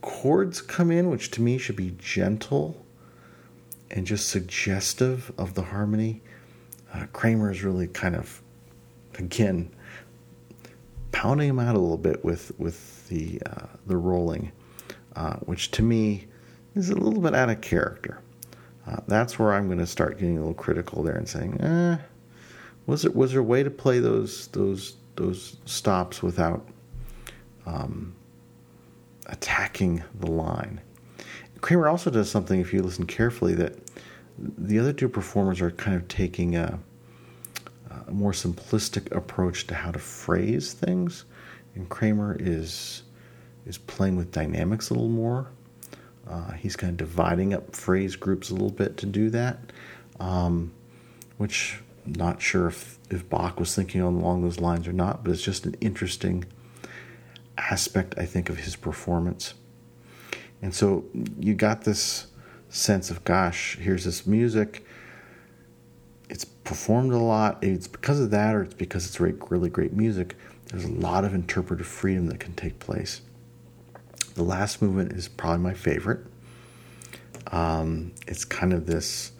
A: chords come in, which to me should be gentle and just suggestive of the harmony. Uh, Kremer is really kind of, again, pounding him out a little bit with with the uh, the rolling, uh, which to me is a little bit out of character. Uh, that's where I'm going to start getting a little critical there and saying, eh, was there was there a way to play those those those stops without um, attacking the line? Kremer also does something, if you listen carefully, that the other two performers are kind of taking a, a more simplistic approach to how to phrase things, and Kremer is is playing with dynamics a little more. Uh, he's kind of dividing up phrase groups a little bit to do that, um, which I'm not sure if, if Bach was thinking along those lines or not, but it's just an interesting aspect, I think, of his performance. And so you got this sense of, gosh, here's this music. It's performed a lot. It's because of that, or it's because it's really great music. There's a lot of interpretive freedom that can take place. The last movement is probably my favorite. Um, it's kind of this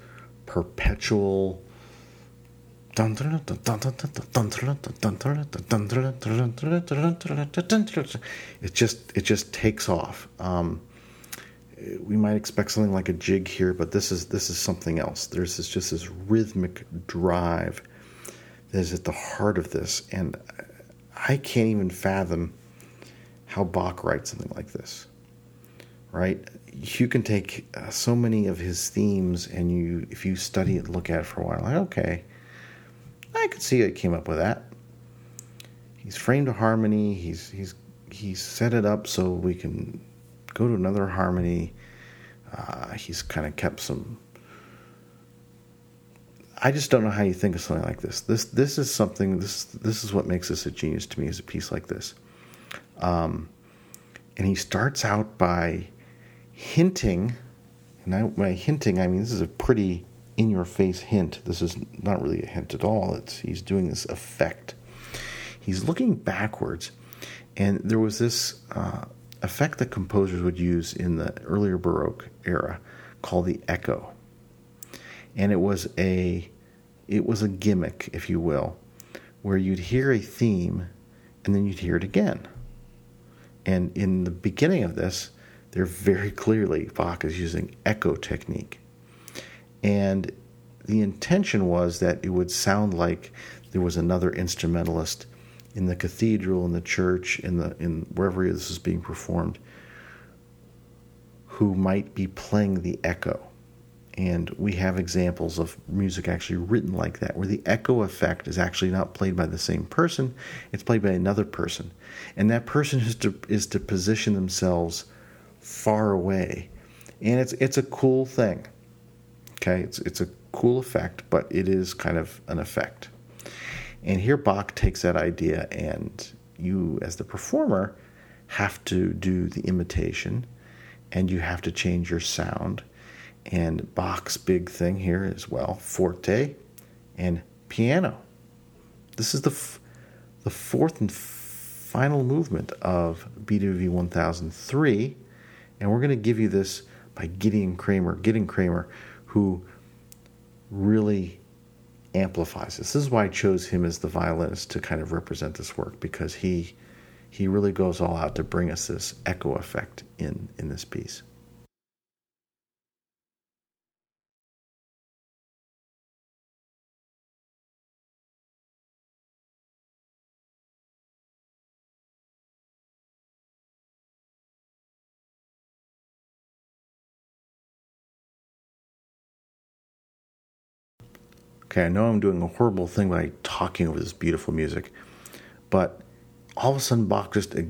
A: perpetual. It just it just takes off. Um, we might expect something like a jig here, but this is this is something else. There's this, just this rhythmic drive that is at the heart of this, and I can't even fathom how Bach writes something like this. Right? You can take uh, so many of his themes, and you, if you study it, look at it for a while, like okay, I could see it came up with that. He's framed a harmony. He's he's he's set it up so we can go to another harmony. Uh, he's kind of kept some. I just don't know how you think of something like this. This this is something. This this is what makes this a genius to me. Is a piece like this, um, and he starts out by hinting, and I, by hinting I mean this is a pretty in-your-face hint. This is not really a hint at all. It's he's doing this effect. He's looking backwards, and there was this. Uh, effect that composers would use in the earlier Baroque era called the echo. And it was a it was a gimmick, if you will, where you'd hear a theme and then you'd hear it again. And in the beginning of this, they're very clearly Bach is using echo technique. And the intention was that it would sound like there was another instrumentalist in the cathedral, in the church, in the in wherever this is being performed, who might be playing the echo. And we have examples of music actually written like that, where the echo effect is actually not played by the same person, it's played by another person. And that person is to, is to position themselves far away. And it's, it's a cool thing. Okay, it's, it's a cool effect, but it is kind of an effect. And here Bach takes that idea and you, as the performer, have to do the imitation and you have to change your sound. And Bach's big thing here as well, forte and piano. This is the, f- the fourth and final movement of BWV 1003. And we're going to give you this by Gidon Kremer, Gidon Kremer, who really amplifies this. This is why I chose him as the violinist to kind of represent this work because he he really goes all out to bring us this echo effect in in this piece. Okay, I know I'm doing a horrible thing by talking over this beautiful music, but all of a sudden Bach just uh,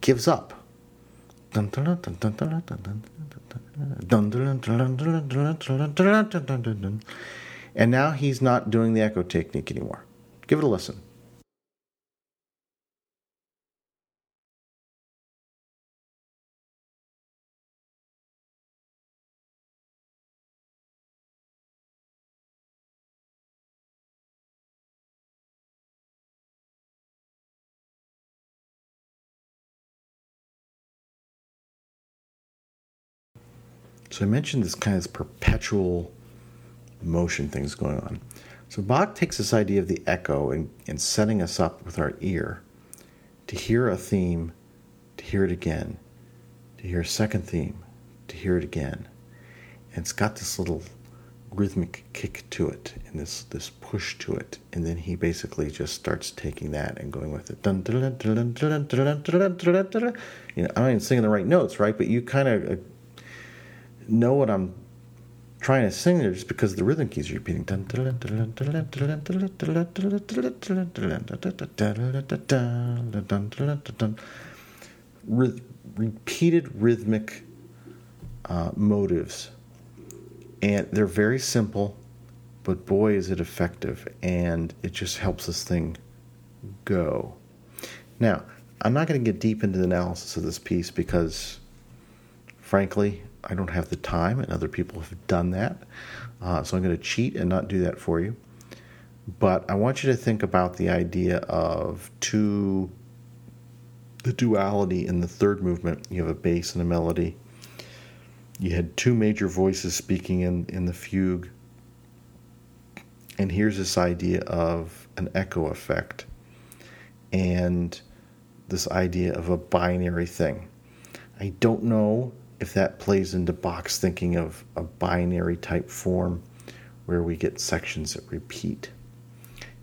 A: gives up. And now he's not doing the echo technique anymore. Give it a listen. So I mentioned this kind of perpetual motion things going on. So Bach takes this idea of the echo and, and setting us up with our ear to hear a theme, to hear it again, to hear a second theme, to hear it again. And it's got this little rhythmic kick to it and this this push to it. And then he basically just starts taking that and going with it. You know, I'm not even singing the right notes, right? But you kind of know what I'm trying to sing there just because the rhythm keys are repeating. Re- repeated rhythmic uh, motives. And they're very simple, but boy, is it effective. And it just helps this thing go. Now, I'm not going to get deep into the analysis of this piece because, frankly, I don't have the time, and other people have done that. Uh, so I'm going to cheat and not do that for you. But I want you to think about the idea of two, the duality in the third movement. You have a bass and a melody. You had two major voices speaking in, in the fugue. And here's this idea of an echo effect and this idea of a binary thing. I don't know if that plays into Bach's thinking of a binary type form where we get sections that repeat.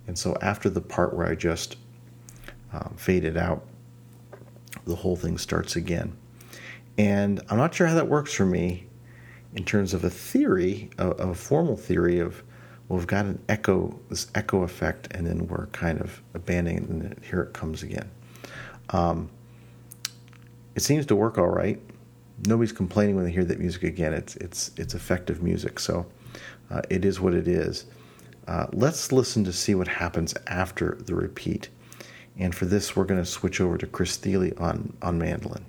A: And so after the part where I just um, faded out, the whole thing starts again. And I'm not sure how that works for me in terms of a theory, a, a formal theory of, well, we've got an echo, this echo effect, and then we're kind of abandoning it, and here it comes again. Um, it seems to work all right nobody's complaining when they hear that music again. It's it's it's effective music, so uh, it is what it is. Uh, let's listen to see what happens after the repeat. And for this, we're going to switch over to Chris Thile on on mandolin.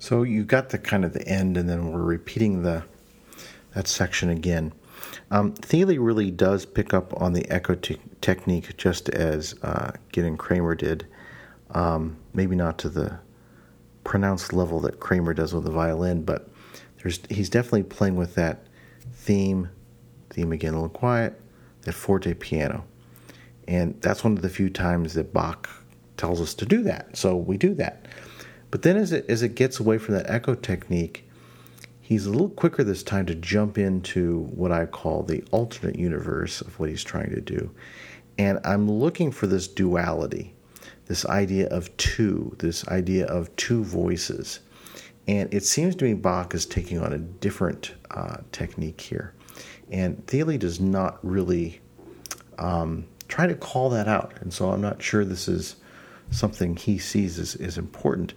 A: So you got the kind of the end, and then we're repeating the that section again. Um, Thile really does pick up on the echo te- technique just as uh, Gidon Kremer did. Um, maybe not to the pronounced level that Kremer does with the violin, but there's he's definitely playing with that theme, theme again a little quiet, that forte piano. And that's one of the few times that Bach tells us to do that. So we do that. But then as it as it gets away from that echo technique, he's a little quicker this time to jump into what I call the alternate universe of what he's trying to do. And I'm looking for this duality, this idea of two, this idea of two voices. And it seems to me Bach is taking on a different uh, technique here. And Thile does not really um, try to call that out. And so I'm not sure this is something he sees as, as important.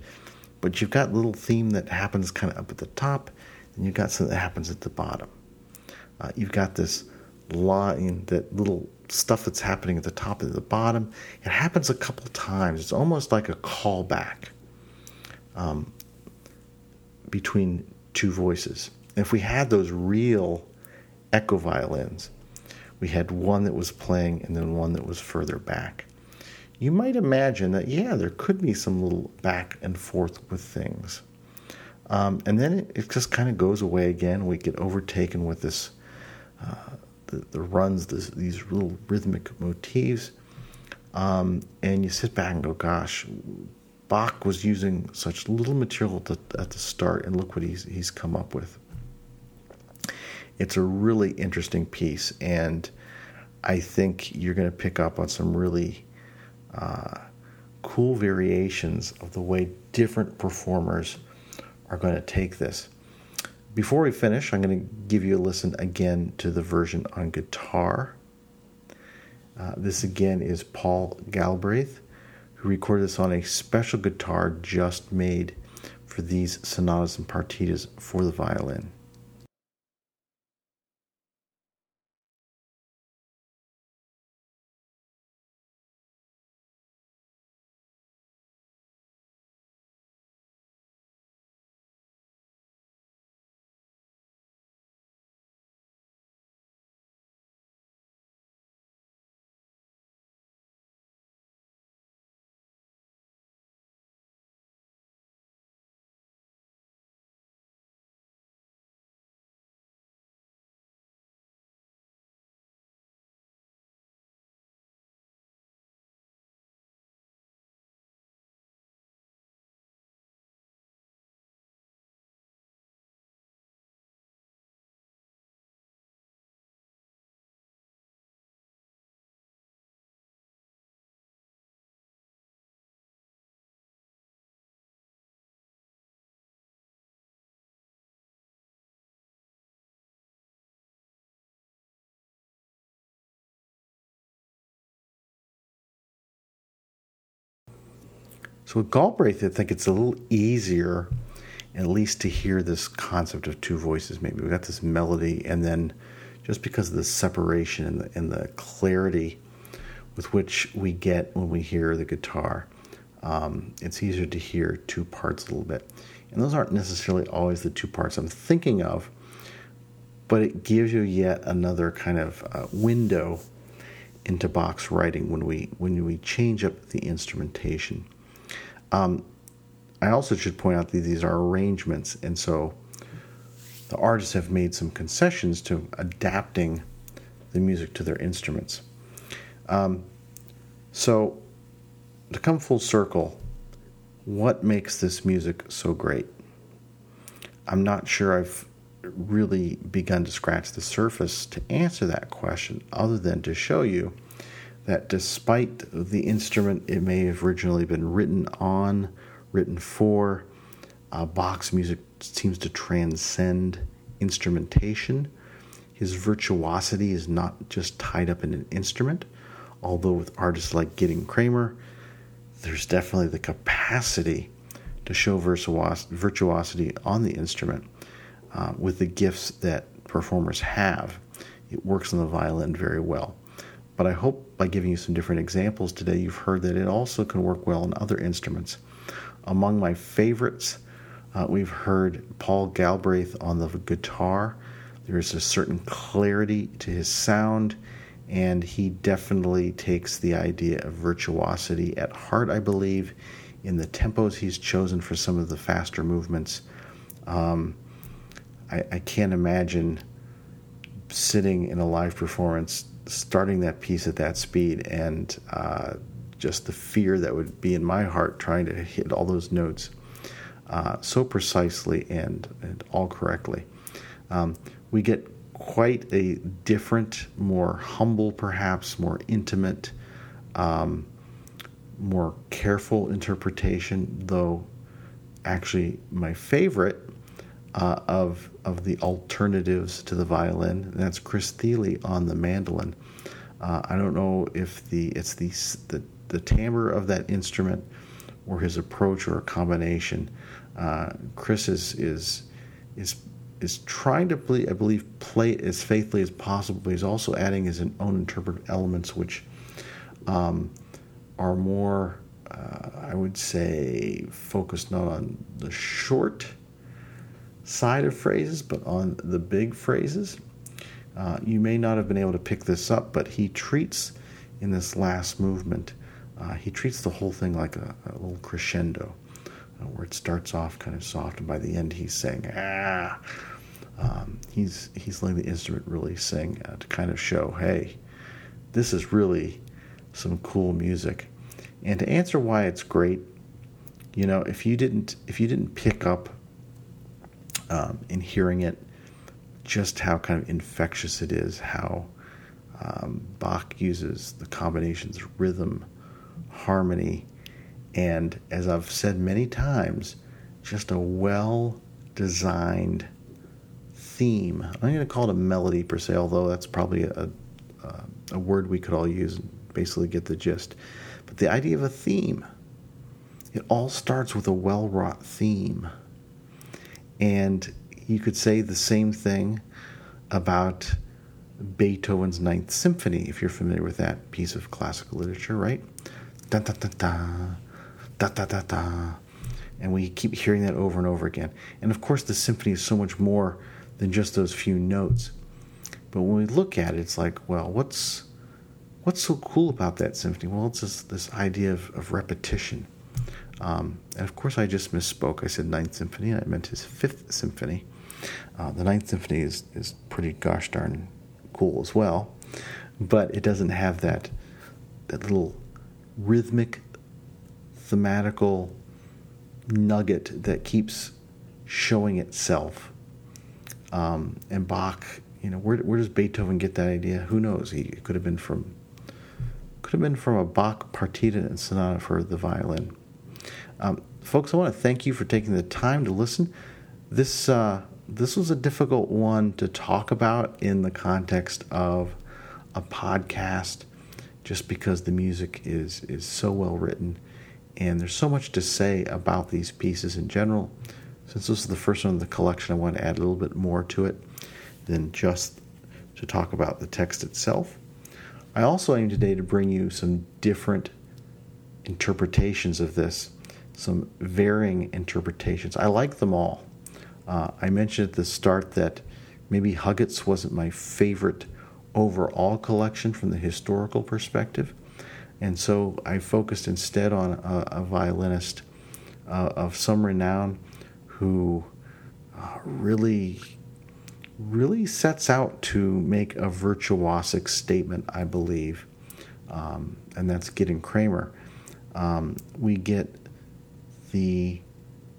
A: But you've got little theme that happens kind of up at the top, and you've got something that happens at the bottom. Uh, you've got this line, that little stuff that's happening at the top and at the bottom. It happens a couple times. It's almost like a callback um, between two voices. And if we had those real echo violins, we had one that was playing and then one that was further back. You might imagine that, yeah, there could be some little back and forth with things. Um, and then it, it just kind of goes away again. We get overtaken with this uh, the, the runs, this, these little rhythmic motifs. Um, and you sit back and go, gosh, Bach was using such little material to, at the start, and look what he's, he's come up with. It's a really interesting piece, and I think you're going to pick up on some really uh, cool variations of the way different performers are going to take this. Before we finish, I'm going to give you a listen again to the version on guitar. Uh, this again is Paul Galbraith, who recorded this on a special guitar just made for these sonatas and partitas for the violin. So with Galbraith, I think it's a little easier, at least to hear this concept of two voices. Maybe we got this melody, and then just because of the separation and the, and the clarity with which we get when we hear the guitar, um, it's easier to hear two parts a little bit. And those aren't necessarily always the two parts I'm thinking of, but it gives you yet another kind of uh, window into Bach's writing when we when we change up the instrumentation. Um, I also should point out that these are arrangements, and so the artists have made some concessions to adapting the music to their instruments. Um, so, to come full circle, what makes this music so great? I'm not sure I've really begun to scratch the surface to answer that question, other than to show you that despite the instrument it may have originally been written on, written for, uh, Bach's music seems to transcend instrumentation. His virtuosity is not just tied up in an instrument, although with artists like Gidon Kremer, there's definitely the capacity to show virtuosity on the instrument uh, with the gifts that performers have. It works on the violin very well. But I hope by giving you some different examples today, you've heard that it also can work well on other instruments. Among my favorites, uh, we've heard Paul Galbraith on the guitar. There is a certain clarity to his sound, and he definitely takes the idea of virtuosity at heart, I believe, in the tempos he's chosen for some of the faster movements. Um, I, I can't imagine sitting in a live performance, starting that piece at that speed, and uh, just the fear that would be in my heart trying to hit all those notes uh, so precisely and, and all correctly. Um, we get quite a different, more humble, perhaps more intimate, um, more careful interpretation, though actually my favorite uh, of of the alternatives to the violin. And that's Chris Thile on the mandolin. Uh, I don't know if the it's the, the the timbre of that instrument or his approach or a combination. Uh, Chris is is is is trying to play, I believe play as faithfully as possible, but he's also adding his own interpretive elements, which um, are more, uh, I would say, focused not on the short side of phrases, but on the big phrases. Uh, you may not have been able to pick this up, but he treats in this last movement, uh, he treats the whole thing like a, a little crescendo, uh, where it starts off kind of soft, and by the end he's saying ah. Um, he's he's letting the instrument really sing uh, to kind of show, hey, this is really some cool music. And to answer why it's great, you know, if you didn't if you didn't pick up um, in hearing it, just how kind of infectious it is, how um, Bach uses the combinations rhythm, harmony, and as I've said many times, just a well designed theme. I'm going to call it a melody per se, although that's probably a, a, a word we could all use and basically get the gist. But the idea of a theme, it all starts with a well wrought theme. And you could say the same thing about Beethoven's Ninth Symphony, if you're familiar with that piece of classical literature, right? Da da da da, da da da da. And we keep hearing that over and over again. And of course, the symphony is so much more than just those few notes. But when we look at it, it's like, well, what's what's so cool about that symphony? Well, it's this, this idea of, of repetition. Um, and of course, I just misspoke. I said Ninth Symphony, and I meant his Fifth Symphony. Uh, the Ninth Symphony is, is pretty gosh darn cool as well, but it doesn't have that that little rhythmic, thematical nugget that keeps showing itself. Um, and Bach, you know, where where does Beethoven get that idea? Who knows? He could have been from could have been from a Bach partita and sonata for the violin. Um, folks, I want to thank you for taking the time to listen. This uh, this was a difficult one to talk about in the context of a podcast, just because the music is is so well written, and there's so much to say about these pieces in general. Since this is the first one in the collection, I want to add a little bit more to it than just to talk about the text itself. I also aim today to bring you some different interpretations of this some varying interpretations. I like them all. Uh, I mentioned at the start that maybe Huggett's wasn't my favorite overall collection from the historical perspective. And so I focused instead on a, a violinist uh, of some renown who uh, really, really sets out to make a virtuosic statement, I believe, um, and that's Gidon Kremer. Um, we get the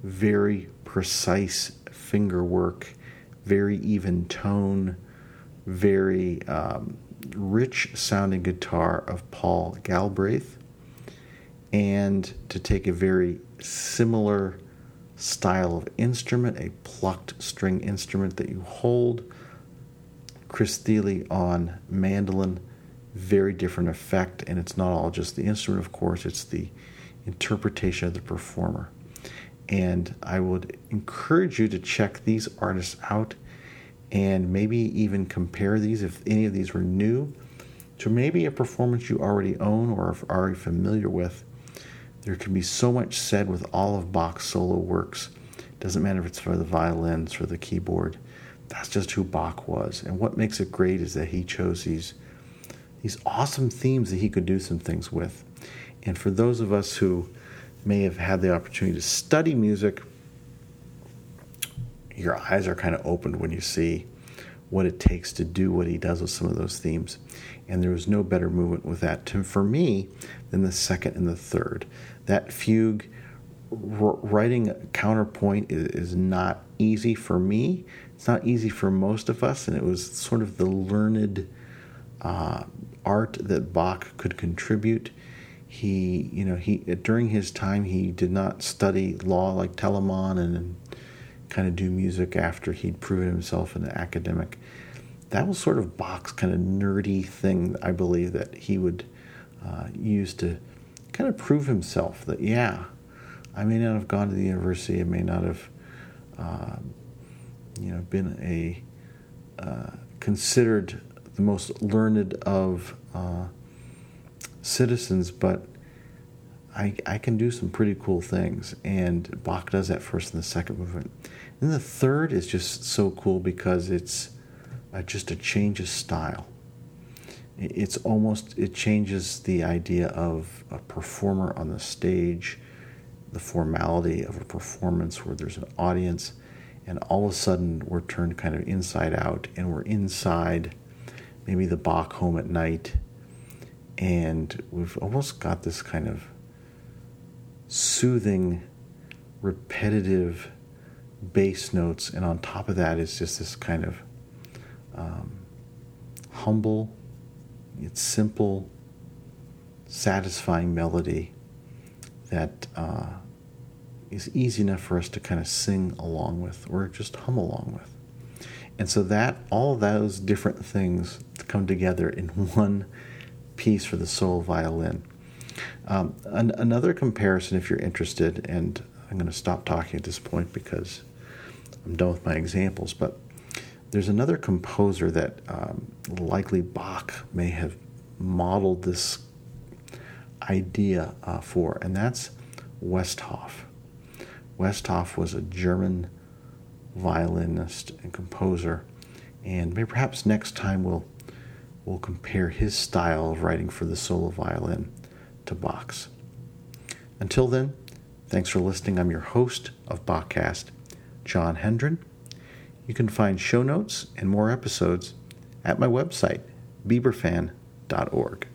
A: very precise finger work, very even tone, very um, rich sounding guitar of Paul Galbraith, and to take a very similar style of instrument, a plucked string instrument that you hold. Chris Thile on mandolin, very different effect, and it's not all just the instrument, of course, it's the interpretation of the performer. And I would encourage you to check these artists out and maybe even compare these if any of these were new to maybe a performance you already own or are already familiar with. There can be so much said with all of Bach's solo works. Doesn't matter if it's for the violins, for the keyboard. That's just who Bach was. And what makes it great is that he chose these these awesome themes that he could do some things with. And for those of us who may have had the opportunity to study music, your eyes are kind of opened when you see what it takes to do what he does with some of those themes. And there was no better movement with that to, for me than the second and the third. That fugue, writing counterpoint is, is not easy for me. It's not easy for most of us, and it was sort of the learned uh, art that Bach could contribute. He, you know, he during his time he did not study law like Telemann and, kind of do music after he'd proven himself an academic. That was sort of Bach's kind of nerdy thing, I believe, that he would uh, use to kind of prove himself that, yeah, I may not have gone to the university, I may not have, uh, you know, been a uh, considered the most learned of uh, citizens, but I, I can do some pretty cool things. And Bach does that first in the second movement. And the third is just so cool because it's uh, just a change of style. It's almost, it changes the idea of a performer on the stage, the formality of a performance where there's an audience, and all of a sudden we're turned kind of inside out and we're inside maybe the Bach home at night, and we've almost got this kind of soothing, repetitive bass notes, and on top of that is just this kind of um, humble, it's simple, satisfying melody that uh, is easy enough for us to kind of sing along with or just hum along with. And so that all those different things come together in one piece for the solo violin. Um, an, another comparison, if you're interested, and I'm going to stop talking at this point because I'm done with my examples, but there's another composer that um, likely Bach may have modeled this idea uh, for, and that's Westhoff. Westhoff was a German violinist and composer, and maybe perhaps next time we'll we'll compare his style of writing for the solo violin to Bach's. Until then, thanks for listening. I'm your host of Bachcast, John Hendron. You can find show notes and more episodes at my website, biberfan.org.